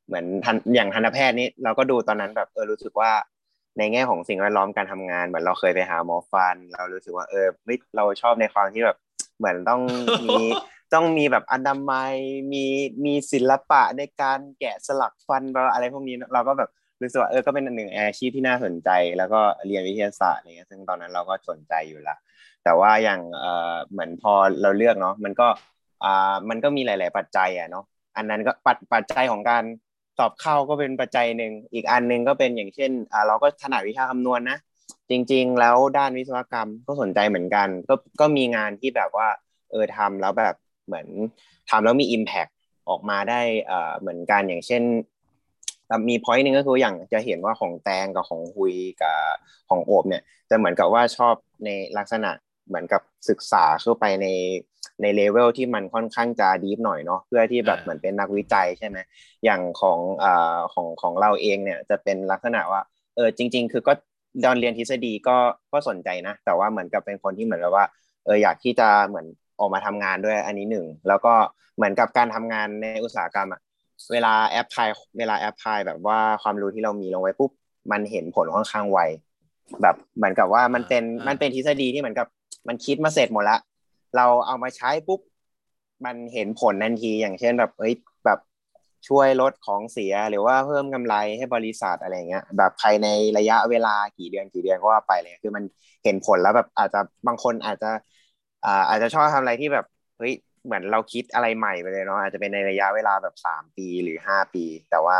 เหมือนทันอย่างทันตแพทย์นี่เราก็ดูตอนนั้นแบบเออรู้สึกว่าในแง่ของสิ่งแวดล้อมการทำงานเหมือนเราเคยไปหาหมอฟัน เรารู้สึกว่าเออเราชอบในความที่แบบเหมือนต้องมี ต้องมีแบบอนามัยมีมีศิลปะในการแกะสลักฟันอะไรพวกนี้เราก็แบบรู้สึกว่าเออก็เป็นหนึ่งอาชีพที่น่าสนใจ แล้วก็เรียนวิทยาศาสตร์อะไรเงี้ยซึ่งตอนนั้นเราก็สนใจอยู่ละแต่ว่าอย่างเออเหมือนพอเราเลือกเนาะมันก็อ่ามันก็มีหลาย ๆ ปัจจัยอะเนาะอันนั้นก็ปัจปัจจัยของการสอบเข้าก็เป็นปัจจัยหนึ่งอีกอันหนึ่งก็เป็นอย่างเช่นอ่าเราก็ถนัดวิชาคำนวณนะจริง ๆ แล้วด้านวิศวกรรมก็สนใจเหมือนกัน ก็ก็มีงานที่แบบว่าเออทำแล้วแบบ เหมือนทำแล้วมี Impact ออกมาได้อ่าเหมือนกันอย่างเช่นมีพอยต์หนึ่งก็คืออย่างจะเห็นว่าของแตงกับของฮุยกับของโอบเนี่ยจะเหมือนกับว่าชอบในลักษณะเหมือนกับศึกษาเข้าไปในในเลเวลที่มันค่อนข้างจะดีฟหน่อยเนาะเพื่อที่แบบเหมือนเป็นนักวิจัยใช่ไหมอย่างของอ่าของของเราเองเนี่ยจะเป็นลักษณะว่าเออจริง ๆ คือก็ตอนเรียนทฤษฎีก็ก็สนใจนะ แต่ว่าเหมือนกับเป็นคนที่เหมือนกับว่าเอออยากที่จะเหมือน ออกมาทำงานด้วยอันนี้หนึ่งแล้วก็เหมือนกับการทำงานในอุตสาหกรรมอะเวลาแอปพลายเวลาแอปพลายแบบว่าความรู้ที่เรามีลงไว้ปุ๊บมันเห็นผลค่อนข้างไวแบบเหมือนกับว่ามันเป็นมันเป็นทฤษฎีที่เหมือนกับมันคิดมาเสร็จหมดแล้วเราเอามาใช้ปุ๊บมันเห็นผลทันทีอย่างเช่นแบบเอ้ยแบบช่วยลดของเสียหรือว่าเพิ่มกำไรให้บริษัทอะไรเงี้ยแบบภายในระยะเวลากี่เดือนกี่เดือนก็ว่าไปเลยคือมันเห็นผลแล้วแบบอาจจะบางคนอาจจะ อ่าอาจจะชอบทำอะไรที่แบบเฮ้ยเหมือนเราคิดอะไรใหม่ไปเลยเนาะอาจจะเป็นในระยะเวลาแบบสามปีหรือห้าปี แต่ว่า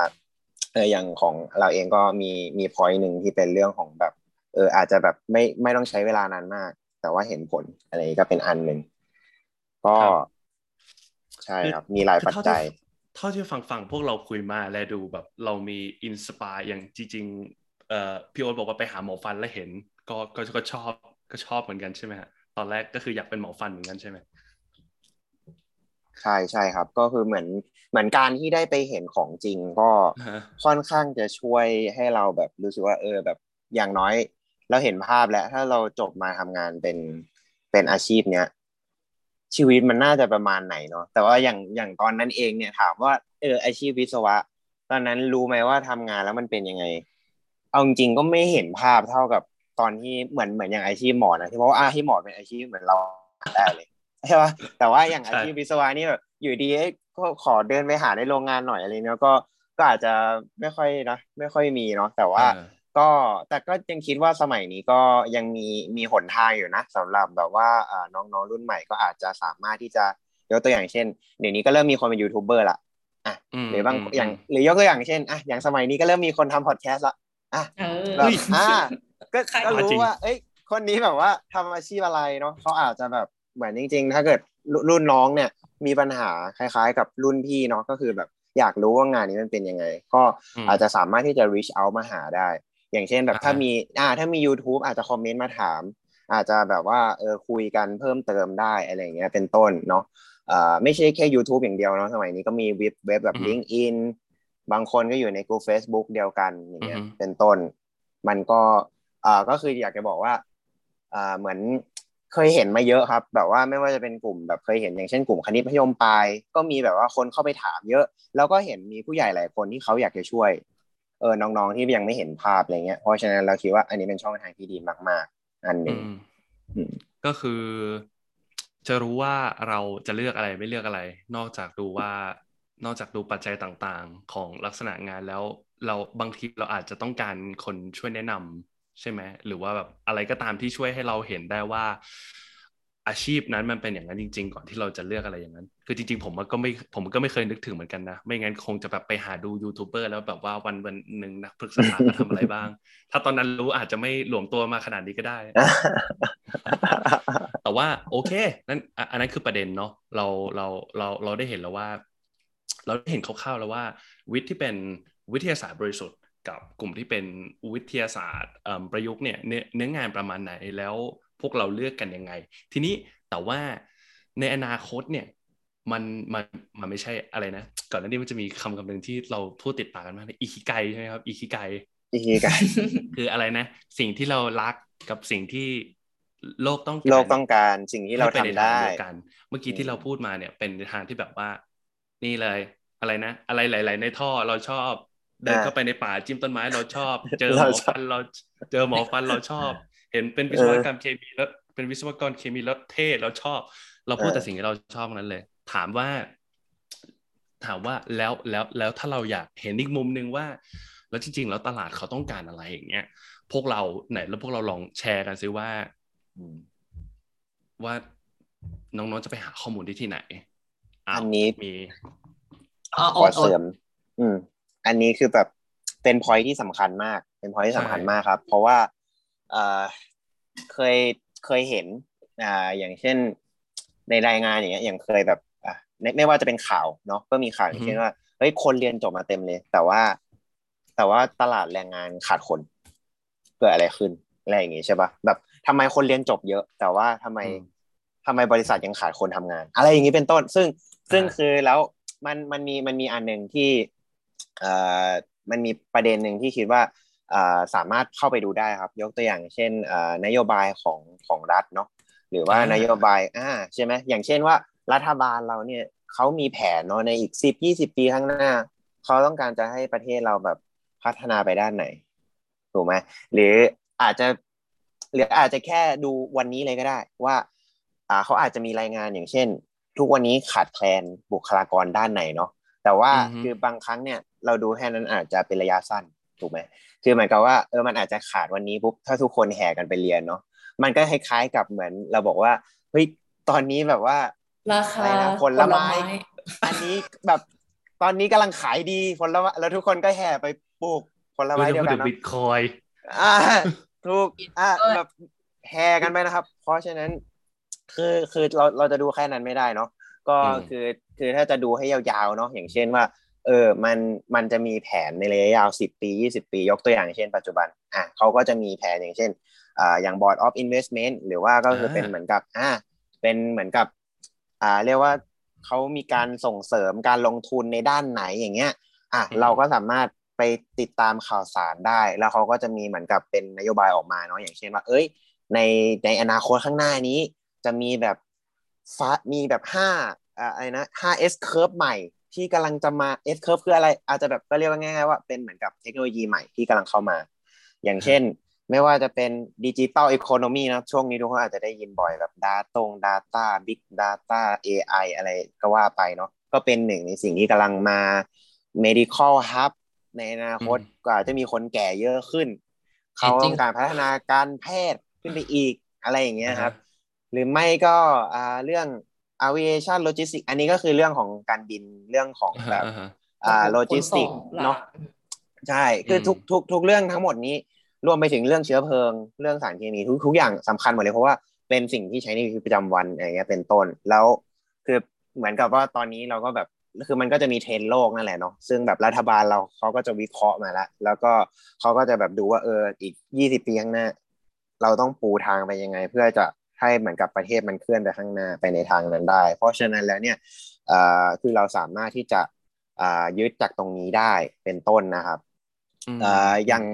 เอออย่างของเราเองก็มีมี point หนึ่งที่เป็นเรื่องของแบบเอออาจจะแบบไม่ไม่ต้องใช้เวลานานมาก แต่ว่าเห็นผลอะไรก็เป็นอันหนึ่งก็ใช่ครับ มีหลายปัจจัย เท่าที่ฟังฟังพวกเราคุยมาและดูแบบ เรามี inspire อย่างจริงๆเอ่อพี่โอ๊ตบอกว่าไปหาหมอฟันแล้วเห็น ก็ก็ก็ชอบก็ชอบเหมือนกันใช่ไหมฮะ ตอนแรกก็คืออยากเป็นหมอฟันเหมือนกันใช่ไหมใช่ใช่ครับ ก็คือเหมือนเหมือนการที่ได้ไปเห็นของจริงก็ค่อนข้างจะช่วยให้เราแบบรู้สึกว่าเออแบบอย่างน้อย เราเห็นภาพแล้ว ถ้าเราจบมาทำงานเป็นเป็นอาชีพเนี้ยชีวิตมันน่าจะประมาณไหนเนาะแต่ว่าอย่างอย่างตอนนั้นเองเนี่ยถามว่าเอออาชีพวิศวะ ตอนนั้นรู้ไหมว่าทำงานแล้วมันเป็นยังไง เอาจริงก็ไม่เห็นภาพเท่ากับ ตอนที่เหมือนเหมือนอย่างอาชีพหมอนะที่เพราะว่าอาชีพหมอเป็นอาชีพเหมือนเราได้เลยใช่ปะแต่ว่าอย่างอาชีพวิศวะนี่แบบอยู่ดีก็ขอเดินไปหาในโรงงานหน่อยอะไรเนี้ยก็ก็อาจจะไม่ค่อยนะไม่ค่อยมีเนาะแต่ว่าก็แต่ก็ยังคิดว่าสมัยนี้ก็ยังมีมีหนทางอยู่นะสำหรับแบบว่าน้องๆรุ่นใหม่ก็อาจจะสามารถที่จะยกตัวอย่างเช่นเดี๋ยวนี้ก็เริ่มมีคนเป็นยูทูบเบอร์ละอะหรือบางอย่างหรือยกตัวอย่างเช่นอะอย่างสมัยนี้ก็เริ่มมีคนทำพอดแคสต์ละอะแบบอ่า ก็ก็รู้ว่า เอ้ย คนนี้แบบว่าทำอาชีพอะไรเนาะเขาอาจจะแบบเหมือนจริง ๆ ถ้าเกิดรุ่นน้องเนี่ย มีปัญหาคล้ายๆ กับรุ่นพี่เนาะก็คือแบบอยากรู้ว่างานนี้มันเป็นยังไง ก็อาจจะสามารถที่จะ reach out มาหาได้ อย่างเช่นแบบถ้ามีอ่าถ้ามี YouTube อาจจะคอมเมนต์มาถาม อาจจะแบบว่าเออคุยกันเพิ่มเติมได้อะไรเงี้ยเป็นต้นเนาะอ่าไม่ใช่แค่ YouTube อย่างเดียวเนาะสมัยนี้ก็มีเว็บเว็บแบบ LinkedIn บางคนก็อยู่ในกลุ่ม Facebook เดียวกันอย่างเงี้ยเป็นต้น มันก็ อ่าก็คืออยากจะบอกว่าอ่าเหมือนเคยเห็นมาเยอะครับ แบบว่าไม่ว่าจะเป็นกลุ่มแบบเคยเห็นอย่างเช่นกลุ่มคณิตพยมปลายก็มีแบบว่าคนเข้าไปถามเยอะ แล้วก็เห็นมีผู้ใหญ่หลายคนที่เขาอยากจะช่วยเออน้องๆที่ยังไม่เห็นภาพอะไรเงี้ยเพราะฉะนั้นเราคิดว่าอันนี้เป็นช่องทางที่ดีมาก ๆ อันหนึ่งก็คือ จะรู้ว่าเราจะเลือกอะไรไม่เลือกอะไร นอกจากดูว่านอกจากดูปัจจัยต่างๆ ของลักษณะงานแล้วเราบางทีเราอาจจะต้องการคนช่วยแนะนำ ใช่ไหมหรือว่าแบบอะไรก็ตามที่ช่วยให้เราเห็นได้ว่า อาชีพนั้นมันเป็นอย่างนั้นจริง ๆ ก่อนที่เราจะเลือกอะไรอย่างนั้น คือจริง ๆ ผมก็ไม่ผมก็ไม่เคยนึกถึงเหมือนกันนะ ไม่งั้นคงจะแบบไปหาดูยูทูบเบอร์แล้วแบบว่าวันวันหนึ่งนักปรึกษาเขาทำอะไรบ้าง ถ้าตอนนั้นรู้อาจจะไม่หลวมตัวมาขนาดนี้ก็ได้ แต่ว่าโอเคนั่นอันนั้นคือประเด็นเนาะเราเราเราเราได้เห็นแล้วว่า เราได้เห็นคร่าวๆแล้วว่า วิทย์ที่เป็นวิทยาศาสตร์บริสุทธิ์ กับกลุ่มที่เป็นวิทยาศาสตร์ประยุกต์เนี่ยเนื้องานประมาณไหนแล้วพวกเราเลือกกันยังไง ทีนี้แต่ว่าในอนาคตเนี่ยมันมันมันไม่ใช่อะไรนะ ก่อนหน้านี้มันจะมีคำคำหนึ่งที่เราพูดติดปากกันมากอิคิไกใช่ไหมครับอิคิไกอิคิไกคืออะไรนะ สิ่งที่เรารักกับสิ่งที่โลกต้องการโลกต้องการสิ่งที่เราทำได้กัน เมื่อกี้ที่เราพูดมาเนี่ยเป็นทางที่แบบว่า นี่เลย อะไรนะ อะไรหลาย ๆ ในท่อเราชอบ เดินเข้าไปในป่าจิ้มต้นไม้เราชอบ เจอหมอฟันเราเจอหมอฟันเราชอบ เห็นเป็นวิศวกรรมเคมีแล้วเป็นวิศวกรเคมีแล้วเท่เราชอบ เราพูดแต่สิ่งที่เราชอบนั้นเลย ถามว่า ถามว่าแล้วแล้วแล้วถ้าเราอยากเห็นอีกมุมหนึ่งว่า แล้วจริงๆแล้วตลาดเขาต้องการอะไรอย่างเงี้ย พวกเราไหนแล้วพวกเราลองแชร์กันซิว่าว่าน้องๆจะไปหาข้อมูลที่ที่ไหนอันนี้มีขอเสริมอืม อันนี้คือแบบเป็นพอยที่สำคัญมาก เป็นพอยที่สำคัญมากครับ เพราะว่าเคยเคยเห็นอ่าอย่างเช่นในรายงานอย่างเงี้ยอย่างเคยแบบอ่าไม่ว่าจะเป็นข่าวเนาะก็มีข่าวอย่างเช่นว่าเฮ้ยคนเรียนจบมาเต็มเลย แต่ว่า แต่ว่าตลาดแรงงานขาดคนเกิดอะไรขึ้นอะไรอย่างงี้ใช่ปะแบบทำไมคนเรียนจบเยอะ แต่ว่าทำไมทำไมบริษัทยังขาดคนทำงาน อะไรอย่างนี้เป็นต้น ซึ่งซึ่งคือแล้วมันมันมีมันมีอันหนึ่งที่เอ่อ มันมีประเด็นหนึ่งที่คิดว่าสามารถเข้าไปดูได้ครับ ยกตัวอย่างเช่นนโยบายของของรัฐเนาะหรือว่านโยบายอ่าใช่ไหมอย่างเช่นว่ารัฐบาลเราเนี่ยเขามีแผนเนาะในอีกสิบยี่สิบปีข้างหน้าเขาต้องการจะให้ประเทศเราแบบพัฒนาไปด้านไหนถูกไหมหรืออาจจะหรืออาจจะแค่ดูวันนี้เลยก็ได้ ว่า อ่าเขาอาจจะมีรายงานอย่างเช่น ทุกวันนี้ขาดแคลนบุคลากรด้านไหนเนาะ แต่ว่าคือบางครั้งเนี่ยเราดูแค่นั้นอาจจะเป็นระยะสั้นถูกไหมคือเหมือนกับว่าเออมันอาจจะขาดวันนี้ปุ๊บถ้าทุกคนแห่กันไปเรียนเนาะมันก็คล้ายๆกับเหมือนเราบอกว่าเฮ้ยตอนนี้แบบว่าราคาผลไม้ อันนี้แบบตอนนี้กำลังขายดีผลไม้แล้วทุกคนก็แห่ไปปลูกผลไม้เดียวกันเนาะบิตคอยอ่าถูกอ่าแบบแห่กันไปนะครับ เพราะฉะนั้น คือคือเราเราจะดูแค่นั้นไม่ได้เนาะ ก็คือคือถ้าจะดูให้ยาวๆเนาะอย่างเช่นว่า เออมันมันจะมีแผนในระยะยาว10 ปี 20 ปี ยกตัวอย่างเช่นปัจจุบันอะเขาก็จะมีแผนอย่างเช่นอ่าอย่าง board of investment หรือว่าก็คือเป็นเหมือนกับอ่าเป็นเหมือนกับอ่าเรียกว่าเขามีการส่งเสริมการลงทุนในด้านไหนอย่างเงี้ยอะเราก็สามารถไปติดตามข่าวสารได้ แล้วเขาก็จะมีเหมือนกับเป็นนโยบายออกมาเนาะอย่างเช่นว่า เอ้ยในในอนาคตข้างหน้านี้ จะมีแบบ ฟ้ามีแบบห้าอะไรนะ 5S curve ใหม่ที่กำลังจะมา S curve คืออะไร อาจจะแบบก็เรียกว่าง่ายๆว่าเป็นเหมือนกับเทคโนโลยีใหม่ที่กำลังเข้ามา อย่างเช่น ไม่ว่าจะเป็นดิจิตอลอีโคโนมีนะช่วงนี้ทุกคนอาจจะได้ยินบ่อยแบบ Data ง Data Big Data AI อะไรก็ว่าไปเนาะก็เป็นหนึ่งในสิ่งที่กำลังมา medical hub ในอนาคตก็อาจจะมีคนแก่เยอะขึ้น เขาต้องการพัฒนาการแพทย์ขึ้นไปอีกอะไรอย่างเงี้ยครับ หรือไม่ก็เรื่อง aviation logistics อันนี้ก็คือเรื่องของการบินเรื่องของแบบอ่าโลจิสติกเนาะใช่คือทุกทุกทุกเรื่องทั้งหมดนี้ รวมไปถึงเรื่องเชื้อเพลิง เรื่องสารเคมีทุกทุกอย่างสำคัญหมดเลยเพราะว่าเป็นสิ่งที่ใช้ในชีวิตประจำวันอะไรเงี้ยเป็นต้น แล้วคือเหมือนกับว่าตอนนี้เราก็แบบคือมันก็จะมีเทรนโลกนั่นแหละเนาะซึ่งแบบรัฐบาลเราเขาก็จะวิเคราะห์มาแล้วแล้วก็เขาก็จะแบบดูว่าเอออีกยี่สิบปีข้างหน้าเราต้องปูทางไปยังไง เพื่อจะ ให้เหมือนกับประเทศมันเคลื่อนไปข้างหน้าไปในทางนั้นได้ เพราะฉะนั้นแล้วเนี่ยคือเราสามารถที่จะยึดจากตรงนี้ได้เป็นต้นนะครับอย่าง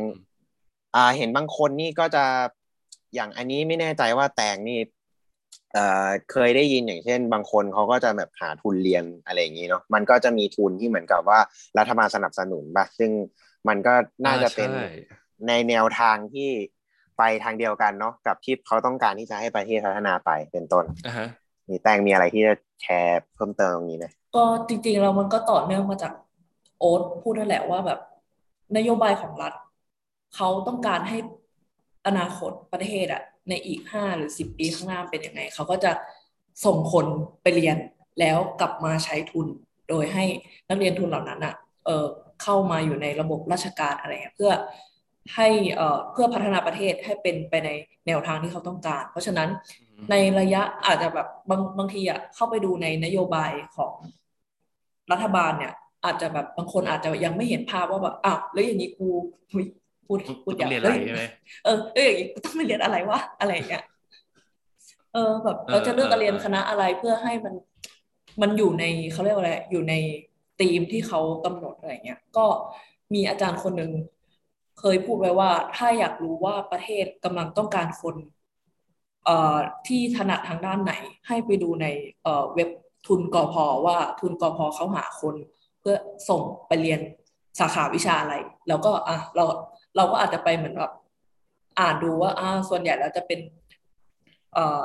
เห็นบางคนนี่ก็จะอย่างอันนี้ไม่แน่ใจว่าแตงนี่เคยได้ยินอย่างเช่น บางคนเขาก็จะแบบหาทุนเรียนอะไรอย่างนี้เนาะมันก็จะมีทุนที่เหมือนกับว่ารัฐบาลสนับสนุนปะซึ่งมันก็น่าจะเป็นในแนวทางที่ ไปทางเดียวกันเนาะกับที่เขาต้องการที่จะให้ประเทศพัฒนาไปเป็นต้นมีแตงมีอะไรที่จะแชร์เพิ่มเติมตรงนี้ไหมก็จริง ๆ เรามันก็ต่อเนื่องมาจากโอ๊ตพูดนั่นแหละว่าแบบนโยบายของรัฐเขาต้องการให้อนาคตประเทศอะในอีกห้าหรือสิบปีข้างหน้าเป็นยังไงเขาก็จะส่งคนไปเรียนแล้วกลับมาใช้ทุน โดยให้นักเรียนทุนเหล่านั้นอะเออเข้ามาอยู่ในระบบราชการอะไรเพื่อ ให้เอ่อเพื่อพัฒนาประเทศให้เป็นไปในแนวทางที่เขาต้องการ เพราะฉะนั้นในระยะอาจจะแบบบางบางทีอะเข้าไปดูในนโยบายของรัฐบาลเนี่ย อาจจะแบบบางคนอาจจะยังไม่เห็นภาพว่าแบบอ้าวแล้วอย่างนี้กูพูดพูดอย่างเอ้ยเออเอออย่างนี้ต้องไปเรียนอะไรวะอะไรอย่างเงี้ยเออแบบเราจะเลือกเรียนคณะอะไรเพื่อให้มันมันอยู่ในเขาเรียกว่าอะไรอยู่ในธีมที่เขากำหนดอะไรเงี้ยก็มีอาจารย์คนหนึ่ง เคยพูดไว้ว่าถ้าอยากรู้ว่าประเทศกำลังต้องการคนเอ่อที่ถนัดทางด้านไหน ให้ไปดูในเอ่อเว็บทุนกอพอว่าทุนกอพอเขาหาคน เพื่อส่งไปเรียนสาขาวิชาอะไร แล้วก็อะเราเราก็อาจจะไปเหมือนแบบอ่านดูว่าอ่าส่วนใหญ่แล้วจะเป็นเอ่อ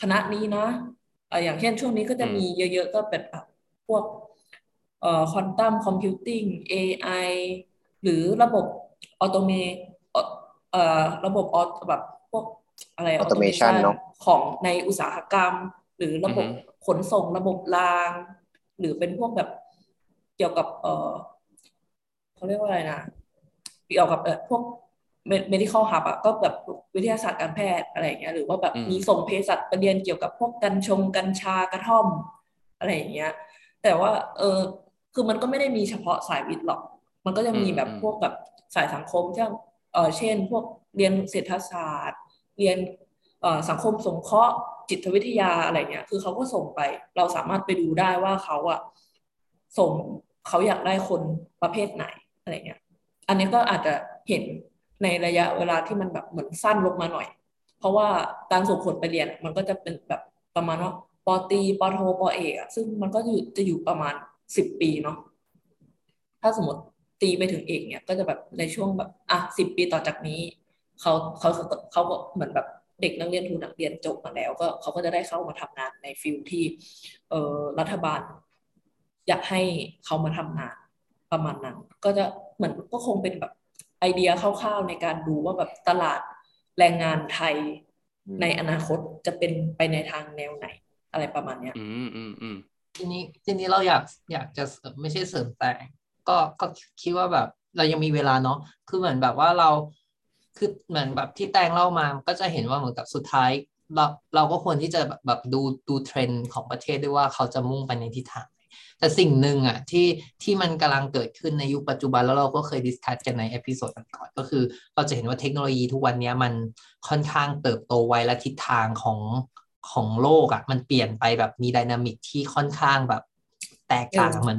คณะนี้นะอ่าอย่างเช่นช่วงนี้ก็จะมีเยอะ ๆ ก็เป็นแบบพวกเอ่อ quantum computing AI หรือระบบ automa- เอ่อระบบออแบบพวกอะไร automation เนาะของในอุตสาหกรรม หรือระบบขนส่งระบบราง หรือเป็นพวกแบบเกี่ยวกับเออเขาเรียกว่าอะไรนะเกี่ยวกับเออพวก medical hub อะก็แบบวิทยาศาสตร์การแพทย์อะไรเงี้ยหรือว่าแบบมีส่งเภสัชไปเรียนเกี่ยวกับพวกกัญชงกัญชากระท่อมอะไรอย่างเงี้ย แต่ว่าเออคือมันก็ไม่ได้มีเฉพาะสายวิทย์หรอก มันก็จะมีแบบพวกแบบ สายสังคมเช่นเช่น พวกเรียนเศรษฐศาสตร์ เรียนสังคมสงเคราะห์จิตวิทยาอะไรเงี้ย คือเขาก็ส่งไป เราสามารถไปดูได้ว่าเขาอะส่งเขาอยากได้คนประเภทไหนอะไรเงี้ย อันนี้ก็อาจจะเห็นในระยะเวลาที่มันแบบเหมือนสั้นลงมาหน่อย เพราะว่าการส่งคนไปเรียนมันก็จะเป็นแบบประมาณว่าปตีปโทปเอกซึ่งมันก็จะอยู่ประมาณสิบปีเนาะ ถ้าสมมติ ตีไปถึงเอกเนี่ยก็จะแบบในช่วงแบบอะสิบปีต่อจากนี้เขาเขาเขาก็เหมือนแบบเด็กนักเรียนทุนนักเรียนจบมาแล้วก็เขาก็จะได้เข้ามาทำงานในฟิลที่เอ่อรัฐบาล อยากให้เขามาทำงานประมาณนั้น ก็จะเหมือนก็คงเป็นแบบไอเดียคร่าวๆในการดูว่าแบบตลาดแรงงานไทยในอนาคตจะเป็นไปในทางแนวไหน อะไรประมาณเนี้ย อืมอืมอืมทีนี้ทีนี้เราอยากอยากจะไม่ใช่เสริมแต่ง ก็ก็คิดว่าแบบเรายังมีเวลาเนาะคือเหมือนแบบว่าเราคือเหมือนแบบที่แตงเล่ามาก็จะเห็นว่าเหมือนกับสุดท้าย เราเราก็ควรที่จะแบบดูดูเทรนด์ของประเทศด้วยว่าเขาจะมุ่งไปในทิศทางแต่สิ่งหนึ่งอะที่ที่มันกำลังเกิดขึ้นในยุคปัจจุบันแล้วเราก็เคย discuss กันใน episode ก่อนก็คือ เราจะเห็นว่าเทคโนโลยีทุกวันนี้มันค่อนข้างเติบโตไวและทิศทางของของโลกอะมันเปลี่ยนไปแบบมี dynamic ที่ค่อนข้างแบบแตกต่างเหมือน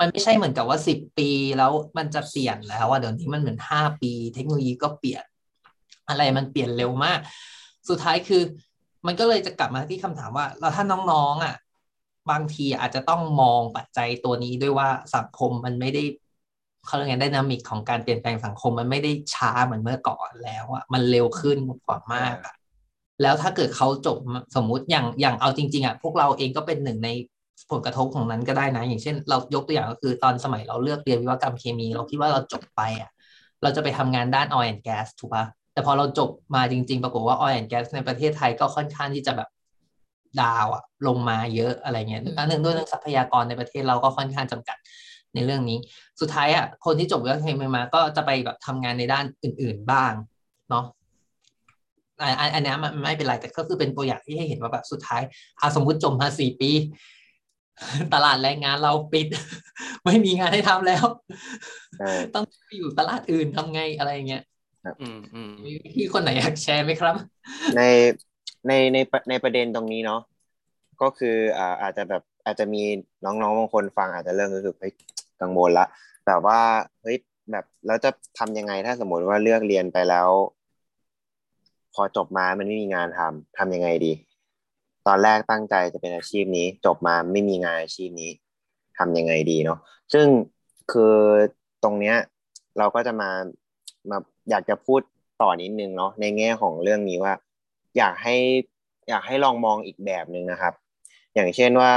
มันไม่ใช่เหมือนกับว่าสิบปีแล้วมันจะเปลี่ยนแล้วว่าเดี๋ยวนี้มันเหมือนห้าปี เทคโนโลยีก็เปลี่ยน อะไรมันเปลี่ยนเร็วมาก สุดท้ายคือ มันก็เลยจะกลับมาที่คำถามว่าเราถ้าน้องๆอะ บางทีอาจจะต้องมองปัจจัยตัวนี้ด้วยว่าสังคมมันไม่ได้เขาเรียกไงไดนามิกของการเปลี่ยนแปลงสังคมมันไม่ได้ช้าเหมือนเมื่อก่อนแล้วอะมันเร็วขึ้นกว่ามากอะแล้วถ้าเกิดเขาจบสมมุติอย่างอย่างเอาจริง ๆอะพวกเราเองก็เป็นหนึ่งใน ผลกระทบของนั้นก็ได้นะ อย่างเช่น เรายกตัวอย่างก็คือตอนสมัยเราเลือกเรียนวิศวกรรมเคมี เราคิดว่าเราจบไปอะเราจะไปทำงานด้าน oil and gas ถูกปะแต่พอเราจบมาจริง ๆ ปรากฏว่า oil and gas ในประเทศไทยก็ค่อนข้างที่จะแบบดาวอะลงมาเยอะอะไรเงี้ยอันหนึ่งด้วยเรื่องทรัพยากรในประเทศเราก็ค่อนข้างจำกัดในเรื่องนี้ สุดท้ายอะคนที่จบวิศวกรรมเคมีมาก็จะไปแบบทำงานในด้านอื่น ๆบ้างเนาะอันอันนี้มันไม่เป็นไรแต่ก็คือเป็นตัวอย่างที่ให้เห็นว่าแบบสุดท้ายอาสมมติจบมาสี่ปี ตลาดแรงงานเราปิด ไม่มีงานให้ทำแล้ว ต้องไปอยู่ตลาดอื่นทำไงอะไรเงี้ยมีที่คนไหนอยากแชร์ไหมครับ ในในในในประเด็นตรงนี้เนาะก็คืออ่าอาจจะแบบอาจจะมีน้องๆบางคนฟังอาจจะเริ่มรู้สึกเฮ้ยกังวลละแบบว่าเฮ้ยแบบแล้วจะทำยังไงถ้าสมมติว่าเลือกเรียนไปแล้ว พอจบมามันไม่มีงานทำทำยังไงดี ตอนแรกตั้งใจจะเป็นอาชีพนี้ จบมาไม่มีงานอาชีพนี้ทำยังไงดีเนาะซึ่งคือตรงเนี้ยเราก็จะมามาอยากจะพูดต่อนิดนึงเนาะในแง่ของเรื่องนี้ว่า อยากให้อยากให้ลองมองอีกแบบหนึ่งนะครับ อย่างเช่นว่า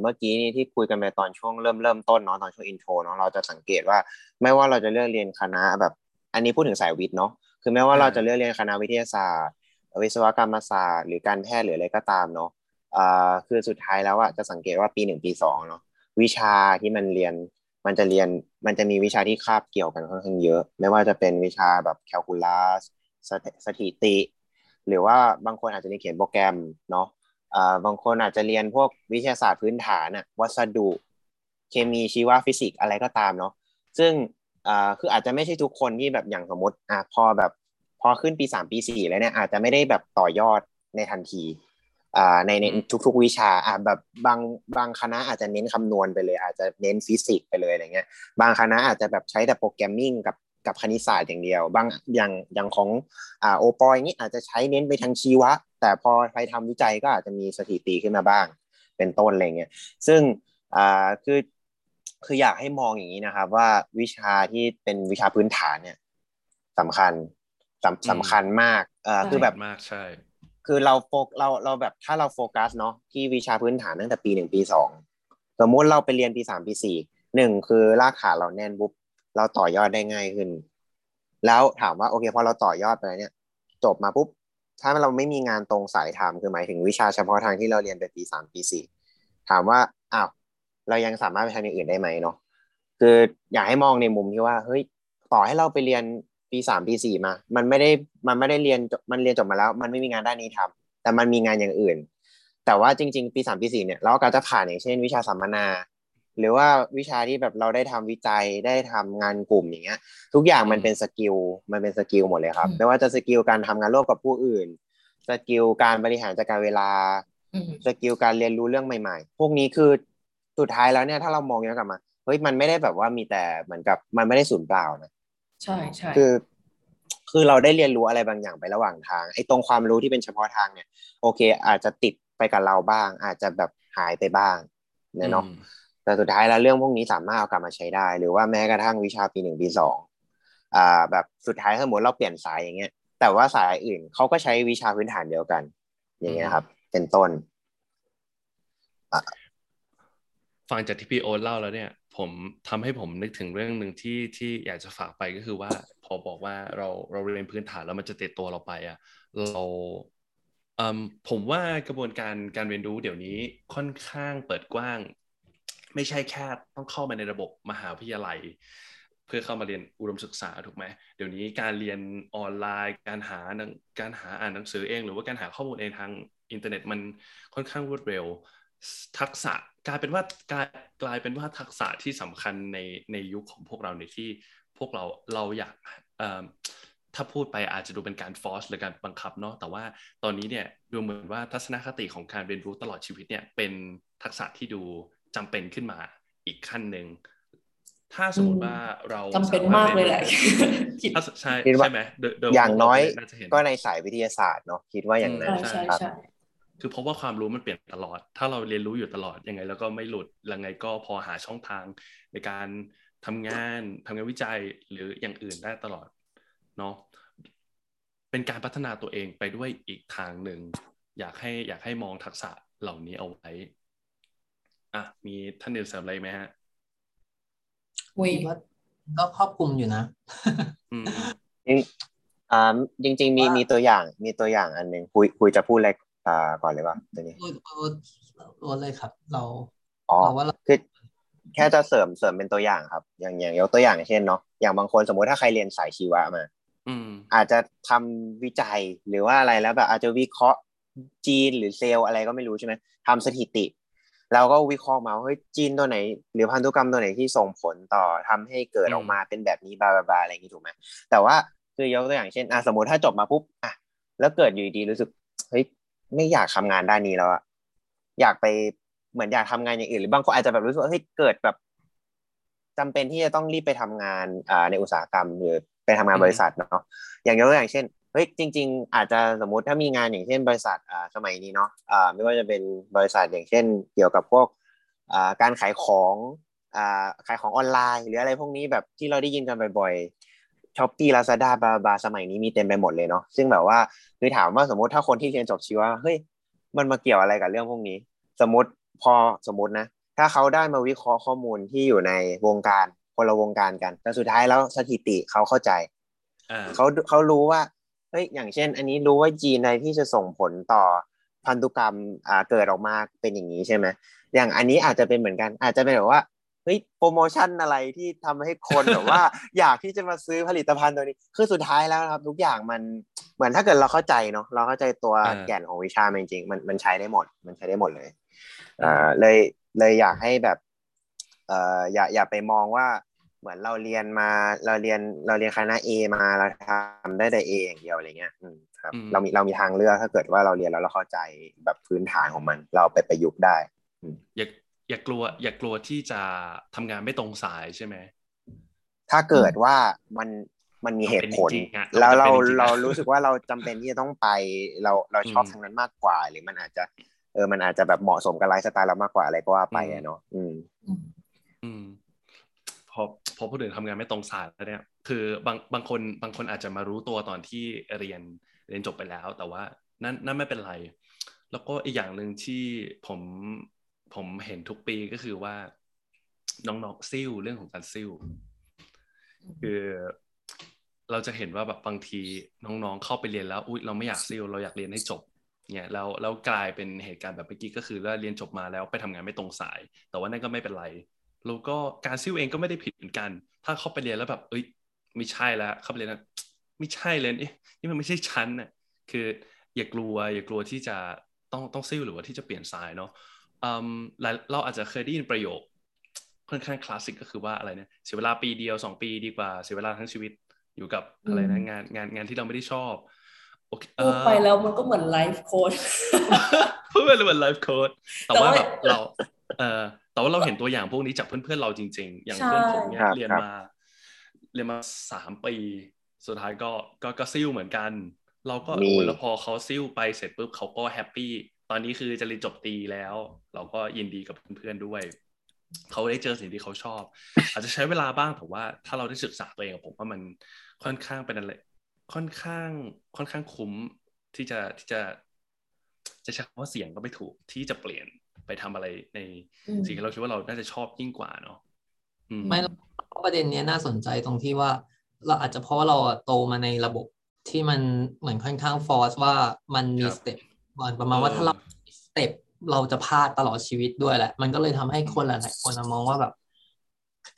เมื่อกี้นี้ที่คุยกันไปตอนช่วงเริ่มเริ่มต้นเนาะตอนช่วงอินโทรเนาะเราจะสังเกตว่า ไม่ว่าเราจะเลือกเรียนคณะแบบ อันนี้พูดถึงสายวิทย์เนาะคือไม่ว่าเราจะเลือกเรียนคณะวิทยาศาสตร์ วิศวกรรมศาสตร์หรือการแพทย์หรืออะไรก็ตามเนาะอ่าคือสุดท้ายแล้วอะจะสังเกตว่าปีหนึ่งปีสองเนาะวิชาที่มันเรียนมันจะเรียนมันจะมีวิชาที่คาบเกี่ยวกันค่อนข้างเยอะ ไม่ว่าจะเป็นวิชาแบบแคลคูลัสสถิติ หรือว่าบางคนอาจจะเรียนเขียนโปรแกรมเนาะอ่าบางคนอาจจะเรียนพวกวิทยาศาสตร์พื้นฐานอะวัสดุ เคมีชีวฟิสิกส์อะไรก็ตามเนาะซึ่งอ่าคืออาจจะไม่ใช่ทุกคนที่แบบอย่างสมมติอะพอแบบ อขึ้นปีสามปีสี่แล้วเนี่ยอาจจะไม่ได้แบบต่อยอดในทันทีอ่าในในทุก ๆ วิชาอ่าแบบบางบางคณะอาจจะเน้นคำนวณไปเลย อาจจะเน้นฟิสิกส์ไปเลยอะไรเงี้ย บางคณะอาจจะแบบใช้แต่ programming กับกับคณิตศาสตร์อย่างเดียว บางอย่างอย่างของอ่าโอปอยนี้อาจจะใช้เน้นไปทางชีวะ แต่พอไปทำวิจัยก็อาจจะมีสถิติขึ้นมาบ้าง เป็นต้นอะไรเงี้ยซึ่งอ่าคือคืออยากให้มองอย่างนี้นะครับ ว่าวิชาที่เป็นวิชาพื้นฐานเนี่ยสำคัญ สำสำคัญมากเอ่อคือแบบมากใช่ คือเราโฟกเราเราแบบถ้าเราโฟกัสเนาะที่วิชาพื้นฐานตั้งแต่ปีหนึ่งปีสองสมมุติเราไปเรียนปีสามปีสี่หนึ่งคือรากฐานเราแน่นปุ๊บเราต่อยอดได้ง่ายขึ้น แล้วถามว่าโอเคพอเราต่อยอดไปเนี่ย จบมาปุ๊บถ้าเราไม่มีงานตรงสายทำคือหมายถึงวิชาเฉพาะทางที่เราเรียนไปปีสามปีสี่ถามว่าอ้าวเรายังสามารถไปทำอย่างอื่นได้ไหมเนาะคืออยากให้มองในมุมที่ว่าเฮ้ยต่อให้เราไปเรียน ปีสามปีสี่มา มันไม่ได้มันไม่ได้เรียนมันเรียนจบมาแล้ว มันไม่มีงานด้านนี้ทำแต่มันมีงานอย่างอื่น แต่ว่าจริง ๆ ปีสามปีสี่เนี่ยเราก็จะผ่านอย่างเช่น วิชาสัมมนา หรือว่าวิชาที่แบบเราได้ทำวิจัยได้ทำงานกลุ่มอย่างเงี้ย ทุกอย่างมันเป็น skill มันเป็น skill หมดเลยครับ ไม่ว่าจะ skill การทำงานร่วมกับผู้อื่นskill การบริหารจัดการเวลา skill การเรียนรู้เรื่องใหม่ๆ พวกนี้คือสุดท้ายแล้วเนี่ยถ้าเรามองย้อนกลับมาเฮ้ยมันไม่ได้แบบว่ามีแต่เหมือนกับมันไม่ได้สูญเปล่านะ ใช่ใช่คือ คือเราได้เรียนรู้อะไรบางอย่างไประหว่างทางไอ้ตรงความรู้ที่เป็นเฉพาะทางเนี่ย โอเค อาจจะติดไปกับเราบ้าง อาจจะแบบหายไปบ้างเนาะแต่สุดท้ายแล้วเรื่องพวกนี้สามารถเอากลับมาใช้ได้ หรือว่าแม้กระทั่งวิชาปีหนึ่งปีสองอ่า แบบสุดท้ายสมมติเราเปลี่ยนสายอย่างเงี้ย แต่ว่าสายอื่นเขาก็ใช้วิชาพื้นฐานเดียวกัน อย่างเงี้ยครับ เป็นต้นฟังจากที่พี่โอ๊ตเล่าแล้วเนี่ย ผมทำให้ผมนึกถึงเรื่องหนึ่งที่ที่อยากจะฝากไปก็คือว่า พอบอกว่าเราเราเรียนพื้นฐานแล้วมันจะติดตัวเราไปอะเราผมว่ากระบวนการการเรียนรู้เดี๋ยวนี้ค่อนข้างเปิดกว้าง ไม่ใช่แค่ต้องเข้ามาในระบบมหาวิทยาลัย เพื่อเข้ามาเรียนอุดมศึกษาถูกไหมเดี๋ยวนี้การเรียนออนไลน์ การหาการหาอ่านหนังสือเอง หรือว่าการหาข้อมูลเองทางอินเทอร์เน็ตมันค่อนข้างรวดเร็ว ทักษะกลายเป็นว่ากลายกลายเป็นว่าทักษะที่สำคัญในในยุคของพวกเราในที่พวกเราเราอยากถ้าพูดไปอาจจะดูเป็นการฟอร์สหรือการบังคับเนาะแต่ว่าตอนนี้เนี่ยดูเหมือนว่าทัศนคติของการเรียนรู้ตลอดชีวิตเนี่ยเป็นทักษะที่ดูจำเป็นขึ้นมาอีกขั้นหนึ่งถ้าสมมติว่าเราจำเป็นมากเลยแหละใช่ใช่ไหมอย่างน้อยก็ในสายวิทยาศาสตร์เนาะคิดว่าอย่างนั้นใช่ใช่ คือเพราะว่าความรู้มันเปลี่ยนตลอด ถ้าเราเรียนรู้อยู่ตลอดยังไง แล้วก็ไม่หลุดยังไงก็พอหาช่องทางในการทำงานทำงานวิจัยหรืออย่างอื่นได้ตลอดเนาะเป็นการพัฒนาตัวเองไปด้วยอีกทางหนึ่งอยากให้อยากให้มองทักษะเหล่านี้เอาไว้อะมีท่านอื่นเสริมอะไรไหมฮะวิว่าก็ครอบคลุมอยู่นะอืมอ่าจริง ๆ มีมีตัวอย่างมีตัวอย่างอันหนึ่งคุยคุยจะพูดอะไร อ่าก่อนเลยว่าตัวนี้ตัวเลยครับ เราอ๋อว่าคือแค่จะเสริมเสริมเป็นตัวอย่างครับ อย่างอย่างยกตัวอย่างเช่นเนาะอย่างบางคนสมมติถ้าใครเรียนสายชีวะมาอืมอาจจะทำวิจัยหรือว่าอะไรแล้วแบบอาจจะวิเคราะห์จีนหรือเซลล์อะไรก็ไม่รู้ใช่ไหมทำสถิติเราก็วิเคราะห์มาเฮ้ยจีนตัวไหน หรือพันธุกรรมตัวไหนที่ส่งผลต่อทำให้เกิดออกมาเป็นแบบนี้บาบาอะไรอย่างนี้ถูกไหมแต่ว่าคือยกตัวอย่างเช่นอะสมมติถ้าจบมาปุ๊บอะแล้วเกิดอยู่ดีรู้สึกเฮ้ย ไม่อยากทำงานด้านนี้แล้วอะอยากไปเหมือนอยากทำงานอย่างอื่นหรือบางคนอาจจะแบบรู้สึกว่าเฮ้ยเกิดแบบจำเป็นที่จะต้องรีบไปทำงานอ่าในอุตสาหกรรมหรือไปทำงานบริษัทเนาะอย่างยกตัวอย่างเช่นเฮ้ยจริง ๆ อาจจะสมมุติถ้ามีงานอย่างเช่นบริษัทอ่าสมัยนี้เนาะอ่าไม่ว่าจะเป็นบริษัทอย่างเช่น เกี่ยวกับพวกอ่าการขายของอ่าขายของออนไลน์ หรืออะไรพวกนี้แบบที่เราได้ยินกันบ่อยๆ ช้อปปี้ลาซาด้าบาบาสมัยนี้มีเต็มไปหมดเลยเนาะซึ่งแบบว่าคือถามว่าสมมติถ้าคนที่เรียนจบชีวะเฮ้ยมันมาเกี่ยวอะไรกับเรื่องพวกนี้ สมมติพอสมมตินะ ถ้าเขาได้มาวิเคราะห์ข้อมูลที่อยู่ในวงการคนละวงการกันแต่สุดท้ายแล้วสถิติเขาเข้าใจเขาเขารู้ว่าเฮ้ยอย่างเช่น อันนี้รู้ว่าจีนในที่จะส่งผลต่อพันธุกรรมอ่าเกิดออกมาเป็นอย่างนี้ใช่ไหมอย่างอันนี้อาจจะเป็นเหมือนกัน อาจจะเป็นแบบว่า เฮ้ยโปรโมชั่นอะไรที่ทำให้คนแบบว่า อยากที่จะมาซื้อผลิตภัณฑ์ตัวนี้ คือสุดท้ายแล้วครับ ทุกอย่างมันเหมือนถ้าเกิดเราเข้าใจเนาะเราเข้าใจตัวแก่นของวิชาจริงๆมันมันใช้ได้หมด มันใช้ได้หมดเลยอ่าเลยเลยอยากให้แบบเอ่ออย่าอย่าไปมองว่าเหมือนเราเรียนมาเราเรียนเราเรียนคณะ A มาเราทำได้แต่ A อย่างเดียวอะไรเงี้ยอืมครับเรามีเรามีทางเลือกถ้าเกิดว่าเราเรียนแล้วเราเข้าใจแบบพื้นฐานของมัน เราไปประยุกต์ได้อย่า อย่ากลัว อย่ากลัวที่จะทำงานไม่ตรงสายใช่ไหมถ้าเกิดว่ามันมันมีเหตุผล แล้วเราเรารู้สึกว่าเราจำเป็นที่จะต้องไปเราเราชอบทางนั้นมากกว่า หรือมันอาจจะ เออมันอาจจะแบบเหมาะสมกับไลฟ์สไตล์เรามากกว่าอะไรก็ว่าไปอะเนาะอืม อืมพอพอพูดถึงทำงานไม่ตรงสายแล้วเนี่ย คือบางบางคนบางคนอาจจะมารู้ตัวตอนที่เรียนเรียนจบไปแล้ว แต่ว่านั่นนั่นไม่เป็นไร แล้วก็อีกอย่างหนึ่งที่ผม ผมเห็นทุกปีก็คือว่าน้องๆซิ่วเรื่องของการซิ่วคือเราจะเห็นว่าแบบบางทีน้องๆเข้าไปเรียนแล้วอุ้ยเราไม่อยากซิ่วเราอยากเรียนให้จบเนี่ยแล้วแล้วกลายเป็นเหตุการณ์แบบเมื่อกี้ก็คือว่าเรียนจบมาแล้วไปทำงานไม่ตรงสาย แต่ว่านั่นก็ไม่เป็นไรแล้วก็การซิ่วเองก็ไม่ได้ผิดเหมือนกัน ถ้าเข้าไปเรียนแล้วแบบ เอ้ย ไม่ใช่แล้วเข้าไปเรียนแล้วไม่ใช่เลยนี่นี่มันไม่ใช่ชั้นน่ะคืออย่ากลัวอย่ากลัวที่จะต้องต้องซิ่วหรือว่าที่จะเปลี่ยนสายเนาะ เราอาจจะเคยได้ยินประโยคค่อนข้างคลาสสิกก็คือว่าอะไรเนี่ยเสียเวลาปีเดียวสองปีดีกว่าเสียเวลาทั้งชีวิตอยู่กับอะไรนะงานงานงานที่เราไม่ได้ชอบพูดไปแล้วมันก็เหมือน life coachพูดไปเหมือน life coach แต่ว่าแบบเราเออแต่ว่าเราเห็นตัวอย่างพวกนี้จากเพื่อนๆเราจริง ๆ อย่างเพื่อนผมเนี่ยเรียนมาเรียนมาสามปี สุดท้ายก็ก็ก็ซิ่วเหมือนกัน เราก็โอ้แล้วพอเขาซิ่วไปเสร็จปุ๊บเขาก็ happy ตอนนี้คือจะเรียนจบตีแล้ว เราก็ยินดีกับเพื่อนๆด้วย เขาได้เจอสิ่งที่เขาชอบ อาจจะใช้เวลาบ้างแต่ว่าถ้าเราได้ศึกษาตัวเองผมว่ามันค่อนข้างเป็นอะไรค่อนข้างค่อนข้างคุ้มที่จะที่จะจะใช้คำว่าเสียงก็ไม่ถูกที่จะเปลี่ยนไปทำอะไรในสิ่งที่เราคิดว่าเราน่าจะชอบยิ่งกว่าเนาะไม่ประเด็นนี้น่าสนใจตรงที่ว่า เราอาจจะเพราะว่าเราโตมาในระบบที่มันเหมือนค่อนข้าง force ว่ามันมี step มันประมาณว่าถ้าเรา step เราจะพลาดตลอดชีวิตด้วยแหละ มันก็เลยทำให้คนหลายๆคนมองว่าแบบ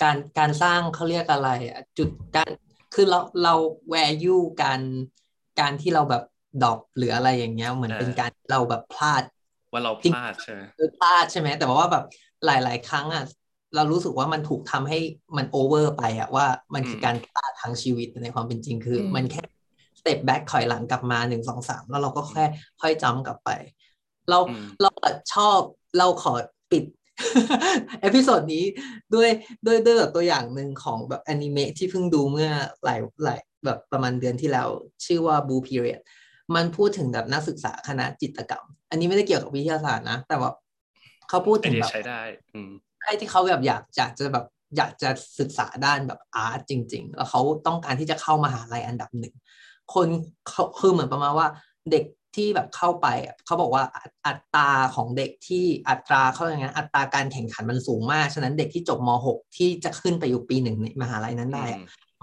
การการสร้างเขาเรียกอะไรอะจุดการคือเราเรา value การการที่เราแบบ drop หรืออะไรอย่างเงี้ยเหมือนเป็นการเราแบบพลาด ว่าเราพลาดใช่ไหมพลาดใช่ไหมแต่ว่าแบบหลาย ๆ ครั้งอะเรารู้สึกว่ามันถูกทำให้มัน over ไปอะว่ามันคือการพลาดทั้งชีวิตในความเป็นจริงคือ มันแค่ step back ถอยหลังกลับมาหนึ่งสองสามแล้วเราก็แค่ค่อยจำกลับไป เราเราชอบเราขอปิด episode นี้ด้วยด้วยด้วยแบบตัวอย่างหนึ่งของแบบอนิเมะที่เพิ่งดูเมื่อหลายหลายแบบประมาณเดือนที่แล้ว ชื่อว่า Blue Period มันพูดถึงแบบนักศึกษาคณะจิตรกรรม อันนี้ไม่ได้เกี่ยวกับวิทยาศาสตร์นะ แต่ว่าเขาพูดถึงแบบใช้ได้ใครที่เขาแบบอยากอยากจะแบบอยากจะศึกษาด้านแบบอาร์ตจริง ๆ แล้วเขาต้องการที่จะเข้ามาหาลัยอันดับหนึ่ง คนเขาคือเหมือนประมาณว่าเด็กที่แบบเข้าไปเขาบอกว่าอัตราของเด็กที่อัตราเขาอย่างนี้อัตราการแข่งขันมันสูงมาก ฉะนั้นเด็กที่จบม .6 ที่จะขึ้นไปอยู่ปีหนึ่งในมหาลัยนั้นได้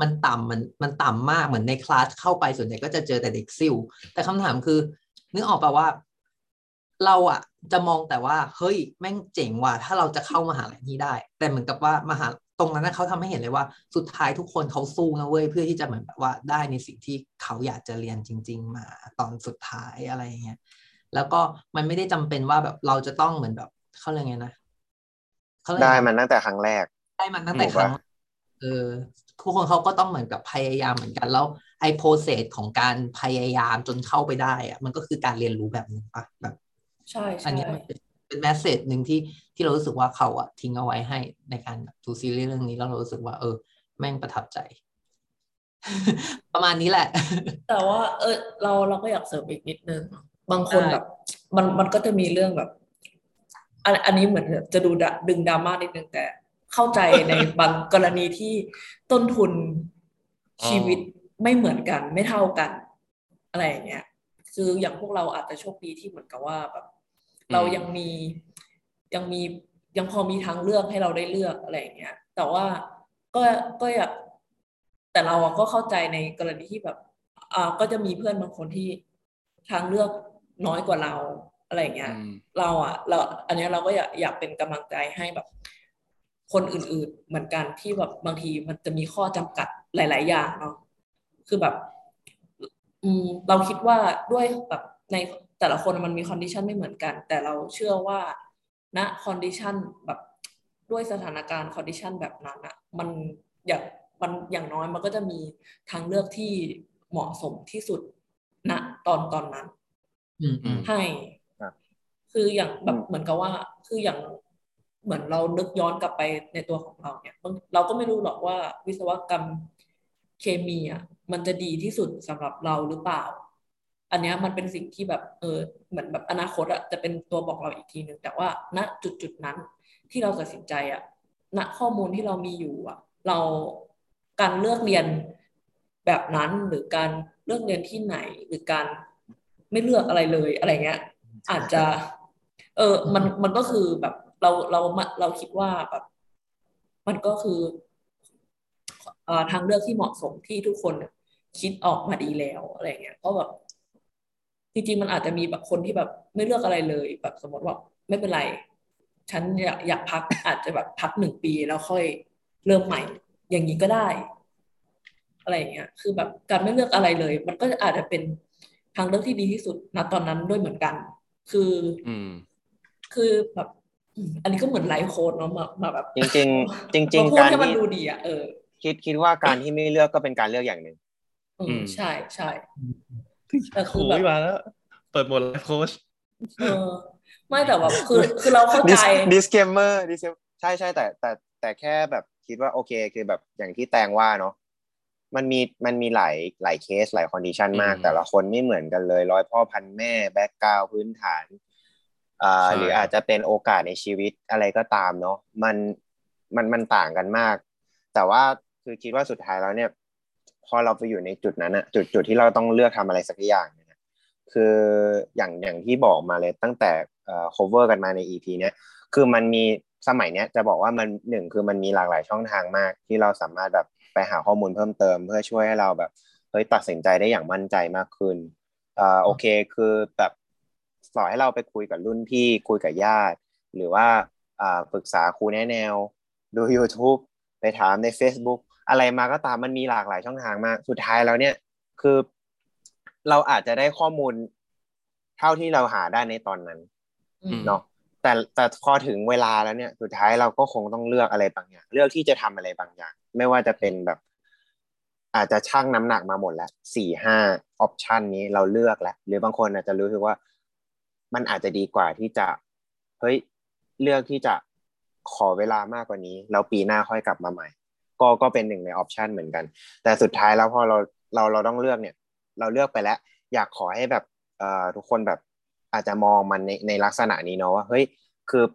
มันต่ำมันมันต่ำมากเหมือนในคลาสเข้าไปส่วนใหญ่ก็จะเจอแต่เด็กซิ่วแต่คำถามคือ นึกออกป่าว่า เราอะจะมองแต่ว่า เฮ้ยแม่งเจ๋งว่ะถ้าเราจะเข้ามหาลัยนี้ได้ แต่เหมือนกับว่ามหา ตรงนั้นเขาทำให้เห็นเลยว่าสุดท้ายทุกคนเขาสู้นะเว้ยเพื่อที่จะเหมือนแบบว่าได้ในสิ่งที่เขาอยากจะเรียนจริง ๆ มาตอนสุดท้ายอะไรเงี้ยแล้วก็มันไม่ได้จำเป็นว่าแบบเราจะต้องเหมือนแบบเขาเรียกไงนะได้มันตั้งแต่ครั้งแรก ได้มันตั้งแต่ครั้งเออทุกคนเขาก็ต้องเหมือนกับพยายามเหมือนกัน แล้วไอ้โปรเซสของการพยายามจนเข้าไปได้อะมันก็คือการเรียนรู้แบบนึงปะแบบใช่อันนี้เป็น แมสเซจหนึ่งที่ที่เรารู้สึกว่าเขาอะทิ้งเอาไว้ให้ในการดูซีรีส์เรื่องนี้แล้วเรารู้สึกว่า เออ แม่งประทับใจ ประมาณนี้แหละ แต่ว่า เออ เราเราก็อยากเสริมอีกนิดนึง บางคนแบบ มันมันก็จะมีเรื่องแบบ อันอันนี้เหมือนจะดูดึงดราม่านิดนึงแต่ เข้าใจในบางกรณีที่ต้นทุนชีวิตไม่เหมือนกัน ไม่เท่ากัน อะไรอย่างเงี้ยคืออย่างพวกเราอาจจะโชคดีที่เหมือนกับว่าแบบ เรายังมียังมียังพอมีทางเลือกให้เราได้เลือกอะไรอย่างเงี้ย แต่ว่าก็ก็อยากแต่เราก็เข้าใจในกรณีที่แบบอ่าก็จะมีเพื่อนบางคนที่ทางเลือกน้อยกว่าเราอะไรเงี้ย เราอะเราอันนี้เราก็อยากอยากเป็นกำลังใจให้แบบ คนอื่นๆเหมือนกันที่แบบบางทีมันจะมีข้อจำกัดหลาย ๆ อย่างเนาะคือแบบ อืมเราคิดว่าด้วยแบบ ในแต่ละคนมันมี condition ไม่เหมือนกัน แต่เราเชื่อว่าณ condition แบบด้วยสถานการณ์ condition แบบนั้นอะมันอย่างมันอย่างน้อยมันก็จะมีทางเลือกที่เหมาะสมที่สุดณตอนตอนนั้นให้คืออย่างแบบเหมือนกับว่า คืออย่างเหมือนเรานึกย้อนกลับไปในตัวของเราเนี่ยเราก็ไม่รู้หรอกว่าวิศวกรรมเคมีอะมันจะดีที่สุดสำหรับเราหรือเปล่า อันนี้มันเป็นสิ่งที่แบบเออเหมือนแบบอนาคตอะจะเป็นตัวบอกเราอีกทีหนึ่งแต่ว่าณจุดจุดนั้นที่เราตัดสินใจอะณข้อมูลที่เรามีอยู่อะเราการเลือกเรียนแบบนั้นหรือการเลือกเรียนที่ไหนหรือการไม่เลือกอะไรเลยอะไรเงี้ย อาจจะ เออมันมันก็คือแบบเราเราเราคิดว่าแบบ มันก็คือทางเลือกที่เหมาะสมที่ทุกคนคิดออกมาดีแล้วอะไรเงี้ยเพราะแบบ จริงๆมันอาจจะมีแบบคนที่แบบไม่เลือกอะไรเลยแบบสมมติว่าไม่เป็นไร ฉันอยากอยากพักอาจจะแบบพักหนึ่งปีแล้วค่อยเริ่มใหม่ อย่างนี้ก็ได้ อะไรเงี้ย คือแบบการไม่เลือกอะไรเลย มันก็อาจจะเป็นทางเลือกที่ดีที่สุดณตอนนั้นด้วยเหมือนกัน คือ อืม คือแบบ อันนี้ก็เหมือนไลฟ์โค้ดเนาะมามาแบบ จริงจริงจริงจริงการที่มันดูดีอะเออคิดคิดว่าการที่ไม่เลือกก็เป็นการเลือกอย่างหนึ่งอืมใช่ใช่ แต่คือแบบมาแล้ว เปิดหมดไลฟ์โค้ชเออไม่แต่แบบคือคือเราเข้าใจ disclaimer ใช่ใช่แต่แต่แต่แค่แบบคิดว่าโอเคคือแบบอย่างที่แตงว่าเนาะมันมีมันมีหลายหลายเคสหลาย condition มาก แต่ละคนไม่เหมือนกันเลย ร้อยพ่อพันแม่ background พื้นฐานอ่าหรืออาจจะเป็นโอกาสในชีวิตอะไรก็ตามเนาะมันมันมันต่างกันมาก แต่ว่าคือคิดว่าสุดท้ายแล้วเนี่ย พอเราไปอยู่ในจุดนั้นอะจุดจุดที่เราต้องเลือกทำอะไรสักอย่างเนี่ยคืออย่างอย่างที่บอกมาเลยตั้งแต่เอ่อ cover กันมาใน EP เนี้ยคือมันมีสมัยเนี้ยจะบอกว่ามันหนึ่งคือมันมีหลากหลายช่องทางมาก ที่เราสามารถแบบไปหาข้อมูลเพิ่มเติม เพื่อช่วยให้เราแบบเฮ้ยตัดสินใจได้อย่างมั่นใจมากขึ้นอ่าโอเคคือแบบสอนให้เราไปคุยกับรุ่นพี่คุยกับญาติ หรือว่าอ่าปรึกษาครูแนะแนว ดู YouTube ไปถามใน Facebook อะไรมาก็ตามมันมีหลากหลายช่องทางมากสุดท้ายแล้วเนี่ยคือ เราอาจจะได้ข้อมูลเท่าที่เราหาได้ในตอนนั้นเนาะแต่แต่พอถึงเวลาแล้วเนี่ย สุดท้ายเราก็คงต้องเลือกอะไรบางอย่าง เลือกที่จะทำอะไรบางอย่าง ไม่ว่าจะเป็นแบบ อาจจะชั่งน้ำหนักมาหมดแล้วสี่ห้าออปชันนี้เราเลือกแล้วหรือบางคนอาจจะรู้สึกว่า มันอาจจะดีกว่าที่จะเฮ้ยเลือกที่จะขอเวลามากกว่านี้แล้วปีหน้าค่อยกลับมาใหม่ ก็ก็เป็นหนึ่งในออปชันเหมือนกัน แต่สุดท้ายแล้วพอเราเราเราต้องเลือกเนี่ย เราเลือกไปแล้ว อยากขอให้แบบเอ่อทุกคนแบบอาจจะมองมันในในลักษณะนี้เนาะว่าเฮ้ยคือ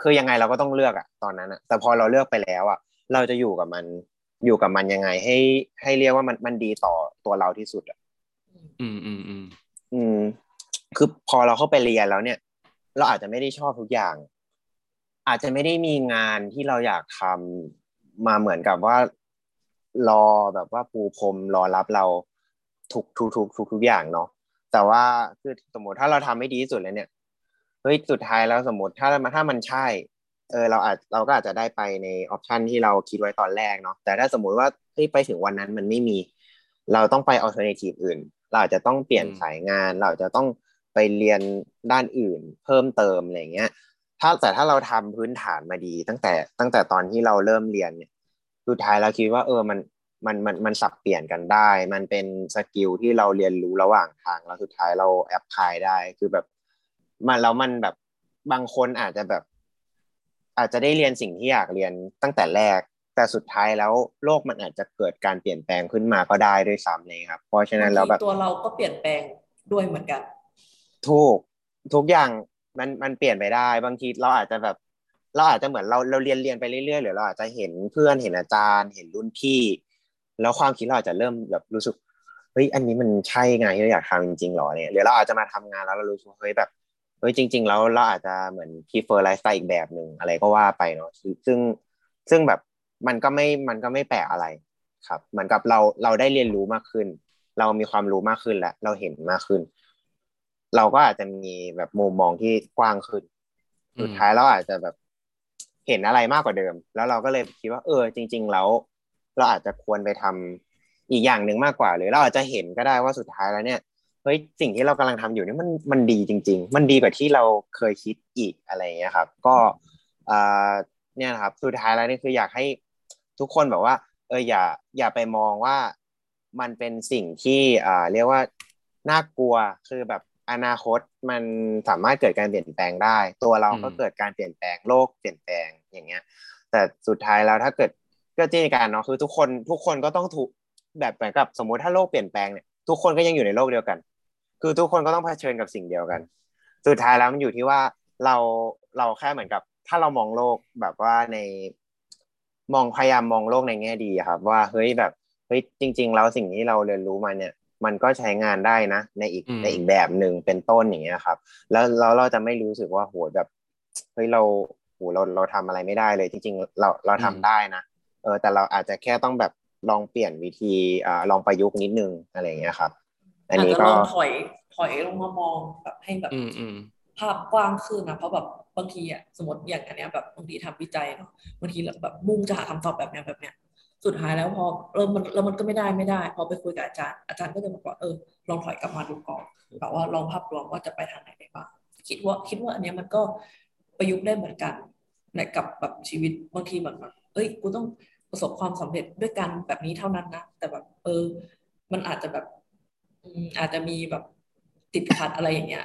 คือยังไงเราก็ต้องเลือกอะตอนนั้นอะแต่พอเราเลือกไปแล้วอะเราจะอยู่กับมันอยู่กับมันยังไงให้ให้เรียกว่ามันมันดีต่อตัวเราที่สุดอะอืมอืมอืมอืมคือพอเราเข้าไปเรียนแล้วเนี่ย เราอาจจะไม่ได้ชอบทุกอย่าง อาจจะไม่ได้มีงานที่เราอยากทำ มาเหมือนกับว่า รอแบบว่าปูพรมรอรับเราทุกทุกทุกทุกทุกอย่างเนาะแต่ว่าคือสมมติถ้าเราทำไม่ดีที่สุดเลยเนี่ยเฮ้ยสุดท้ายแล้วสมมติถ้าถ้ามันใช่ เออเราอาจเราก็อาจจะได้ไปในออปชันที่เราคิดไว้ตอนแรกเนาะแต่ถ้าสมมุติว่าเฮ้ยไปถึงวันนั้นมันไม่มี เราต้องไป alternative อื่น เราอาจจะต้องเปลี่ยนสายงาน เราจะต้องไปเรียนด้านอื่น เพิ่มเติมอะไรเงี้ย ถ้าแต่ถ้าเราทำพื้นฐานมาดี ตั้งแต่ตั้งแต่ตอนที่เราเริ่มเรียนเนี่ยสุดท้ายเราคิดว่าเออมันมันมันมันสับเปลี่ยนกันได้ มันเป็น skill ที่เราเรียนรู้ระหว่างทางแล้วสุดท้ายเรา apply ได้คือแบบมันแล้วมันแบบบางคนอาจจะแบบ อาจจะได้เรียนสิ่งที่อยากเรียนตั้งแต่แรก แต่สุดท้ายแล้วโลกมันอาจจะเกิดการเปลี่ยนแปลงขึ้นมาก็ได้ด้วยซ้ำเลยครับ เพราะฉะนั้นแล้วแบบตัวเราก็เปลี่ยนแปลงด้วยเหมือนกัน ถูกทุกอย่าง มันมันเปลี่ยนไปได้ บางทีเราอาจจะแบบ เราอาจจะเหมือนเราเราเรียนเรียนไปเรื่อยๆหรือเราอาจจะเห็นเพื่อนเห็นอาจารย์ เห็นรุ่นพี่ แล้วความคิดเราอาจจะเริ่มแบบรู้สึกเฮ้ยอันนี้มันใช่ไงที่เราอยากทำจริงๆหรอเนี่ยหรือเราอาจจะมาทำงานแล้วเรารู้สึกเฮ้ยแบบเฮ้ยจริง ๆ แล้วเราอาจจะเหมือนพ prefer ไลฟ์สไตล์อีกแบบหนึ่งอะไรก็ว่าไปเนาะซึ่งซึ่งแบบมันก็ไม่มันก็ไม่แปลกอะไรครับเหมือนกับเราเราได้เรียนรู้มากขึ้น เรามีความรู้มากขึ้นแล้วเราเห็นมากขึ้น เราก็อาจจะมีแบบมุมมองที่กว้างขึ้น สุดท้ายเราอาจจะแบบเห็นอะไรมากกว่าเดิม แล้วเราก็เลยคิดว่า เออ จริง ๆ แล้ว เราอาจจะควรไปทำอีกอย่างหนึ่งมากกว่า หรือเราอาจจะเห็นก็ได้ว่าสุดท้ายแล้วเนี่ยเฮ้ยสิ่งที่เรากำลังทำอยู่นี่มันมันดีจริง ๆ มันดีกว่าที่เราเคยคิดอีกอะไรเงี้ยครับ ก็อ่าเนี่ยครับ สุดท้ายแล้วนี่คืออยากให้ทุกคนแบบว่า เอออย่าอย่าไปมองว่ามันเป็นสิ่งที่อ่าเรียกว่าน่ากลัวคือแบบ อนาคตมันสามารถเกิดการเปลี่ยนแปลงได้ ตัวเราก็เกิดการเปลี่ยนแปลงโลกเปลี่ยนแปลงอย่างเงี้ย แต่สุดท้ายแล้วถ้าเกิดก็จินตนาการเนาะคือทุกคนทุกคนก็ต้องถูกแบบเหมือนกับสมมุติถ้าโลกเปลี่ยนแปลงเนี่ยทุกคนก็ยังอยู่ในโลกเดียวกัน คือทุกคนก็ต้องเผชิญกับสิ่งเดียวกัน สุดท้ายแล้วมันอยู่ที่ว่าเราเราแค่เหมือนกับ ถ้าเรามองโลกแบบว่าในมองพยายามมองโลกในแง่ดีครับ ว่าเฮ้ยแบบเฮ้ยจริง ๆ แล้วสิ่งที่เราเรียนรู้มาเนี่ย มันก็ใช้งานได้นะ ในอีกในอีกแบบหนึ่งเป็นต้นอย่างเงี้ยครับ แล้วเราเราจะไม่รู้สึกว่าโหแบบเฮ้ยเราโหเราเราทำอะไรไม่ได้เลยจริงๆ เราเราทำได้นะเออแต่เราอาจจะแค่ต้องแบบลองเปลี่ยนวิธีอ่าลองประยุกต์นิดนึงอะไรเงี้ยครับ อันนี้ก็ลองถอยถอยลงมามองแบบให้แบบภาพกว้างขึ้นนะเพราะแบบบางทีอะสมมติอย่างอันเนี้ยแบบบางทีทำวิจัยเนาะบางทีแบบมุ่งจะหาคำตอบแบบเนี้ยแบบเนี้ย สุดท้ายแล้วพอเออมันแล้วมันก็ไม่ได้ไม่ได้ พอไปคุยกับอาจารย์ อาจารย์ก็จะบอกว่าเออลองถอยกลับมาดูก่อนแบบว่าลองภาพรวมว่าจะไปทางไหนได้บ้างคิดว่าคิดว่าอันนี้มันก็ประยุกต์ได้เหมือนกันในกับแบบชีวิตบางทีเหมือนแบบเอ้ยกูต้องประสบความสำเร็จด้วยกันแบบนี้เท่านั้นนะแต่แบบเออ มันอาจจะแบบอาจจะมีแบบติดขัดอะไรอย่างเงี้ย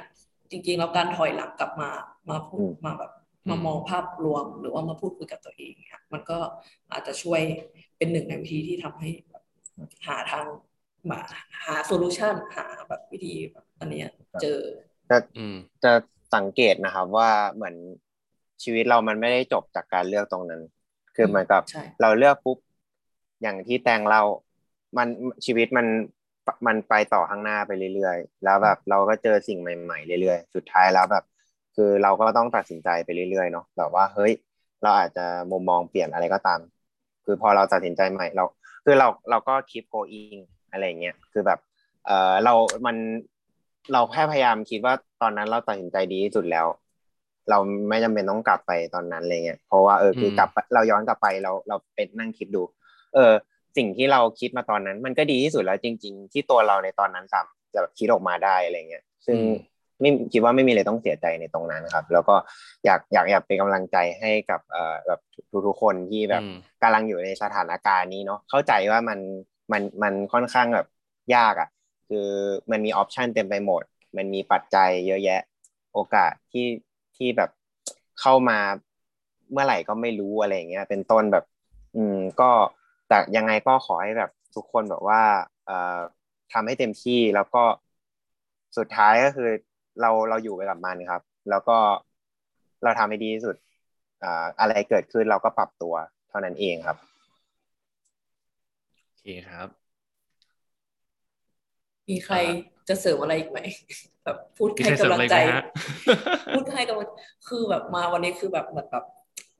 จริงๆแล้วการถอยหลังกลับมามาพูดมาแบบ มามองภาพรวมหรือว่ามาพูดคุยกับตัวเองเนี่ยมันก็อาจจะช่วยเป็นหนึ่งในวิธีที่ทำให้หาทางมาหาโซลูชันหาแบบวิธีแบบอันนี้เจอจะจะสังเกตนะครับว่าเหมือนชีวิตเรามันไม่ได้จบจากการเลือกตรงนั้น คือเหมือนกับเราเลือกปุ๊บอย่างที่แตงเรา มันชีวิตมันมันไปต่อข้างหน้าไปเรื่อยๆ แล้วแบบเราก็เจอสิ่งใหม่ ๆ เรื่อยๆ สุดท้ายแล้วแบบ คือเราก็ต้องตัดสินใจไปเรื่อยๆเนาะแบบว่าเฮ้ย เราอาจจะมุมมองเปลี่ยนอะไรก็ตาม คือพอเราตัดสินใจใหม่เรา คือเราเราก็คิปโกอิงอะไรเงี้ยคือแบบเออเรา มันเราแค่พยายามคิดว่าตอนนั้นเราตัดสินใจดีที่สุดแล้ว เราไม่จำเป็นต้องกลับไปตอนนั้นอะไรเงี้ยเพราะว่าเออคือกลับเราย้อนกลับไปเราเราเป็นนั่งคิดดู เออ สิ่งที่เราคิดมาตอนนั้น มันก็ดีที่สุดแล้วจริง ๆ ที่ตัวเราในตอนนั้นสามจะคิดออกมาได้อะไรเงี้ยซึ่ง ไม่คิดว่าไม่มีอะไรต้องเสียใจในตรงนั้นครับ แล้วก็อยากอยากอยากเป็นกำลังใจให้กับเอ่อแบบทุกๆคนที่แบบกำลังอยู่ในสถานการณ์นี้เนาะเข้าใจว่ามันมันมันค่อนข้างแบบยากอะ คือมันมีออปชันเต็มไปหมด มันมีปัจจัยเยอะแยะ โอกาสที่ที่แบบเข้ามาเมื่อไหร่ก็ไม่รู้อะไรเงี้ยเป็นต้นแบบ อืมก็แต่ยังไงก็ขอให้แบบทุกคนแบบว่า เอ่อทำให้เต็มที่แล้วก็สุดท้ายก็คือ เราเราอยู่ไปกับมันครับ แล้วก็เราทำให้ดีที่สุดอ่าอะไรเกิดขึ้นเราก็ปรับตัวเท่านั้นเองครับโอเคครับ มีใครจะเสริมอะไรอีกไหมแบบพูดให้กำลังใจ พูดให้กำลังคือแบบมาวันนี้คือแบบเหมือนแบบ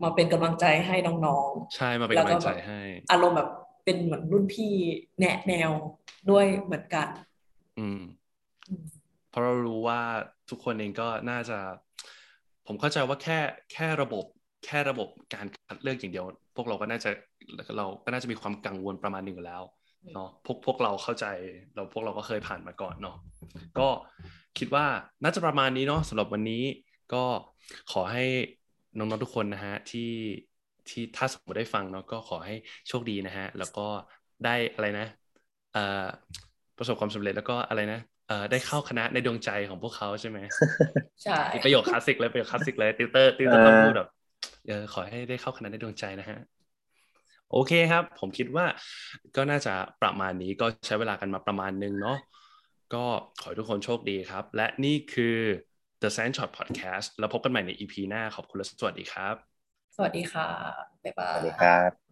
มาเป็นกำลังใจให้น้องๆ ใช่มาเป็นกำลังใจให้ อารมณ์แบบเป็นเหมือนรุ่นพี่แนะแนวด้วยเหมือนกัน อืม เพราะเรารู้ว่าทุกคนเองก็น่าจะ ผมเข้าใจว่าแค่แค่ระบบแค่ระบบการคัดเลือกอย่างเดียว พวกเราก็น่าจะเราก็น่าจะมีความกังวลประมาณหนึ่งแล้วเนาะพวกพวกเราเข้าใจเราพวกเราก็เคยผ่านมาก่อนเนาะก็คิดว่าน่าจะประมาณนี้เนาะสำหรับวันนี้ก็ขอให้น้องๆทุกคนนะฮะที่ที่ถ้าสมมติได้ฟังเนาะก็ขอให้โชคดีนะฮะแล้วก็ได้อะไรนะประสบความสำเร็จแล้วก็อะไรนะ เอ่อได้เข้าคณะในดวงใจของพวกเขาใช่ไหมใช่ประโยคคลาสสิกเลยประโยคคลาสสิกเลยติวเตอร์ติวเตอร์ต้องพูดแบบเออขอให้ได้เข้าคณะในดวงใจนะฮะโอเคครับ ผมคิดว่าก็น่าจะประมาณนี้ก็ใช้เวลากันมาประมาณนึงเนาะก็ขอให้ทุกคนโชคดีครับ และนี่คือ The Sand Shot Podcast แล้วพบกันใหม่ใน EP หน้าขอบคุณและสวัสดีครับ สวัสดีค่ะบ๊ายบาสวัสดียครับ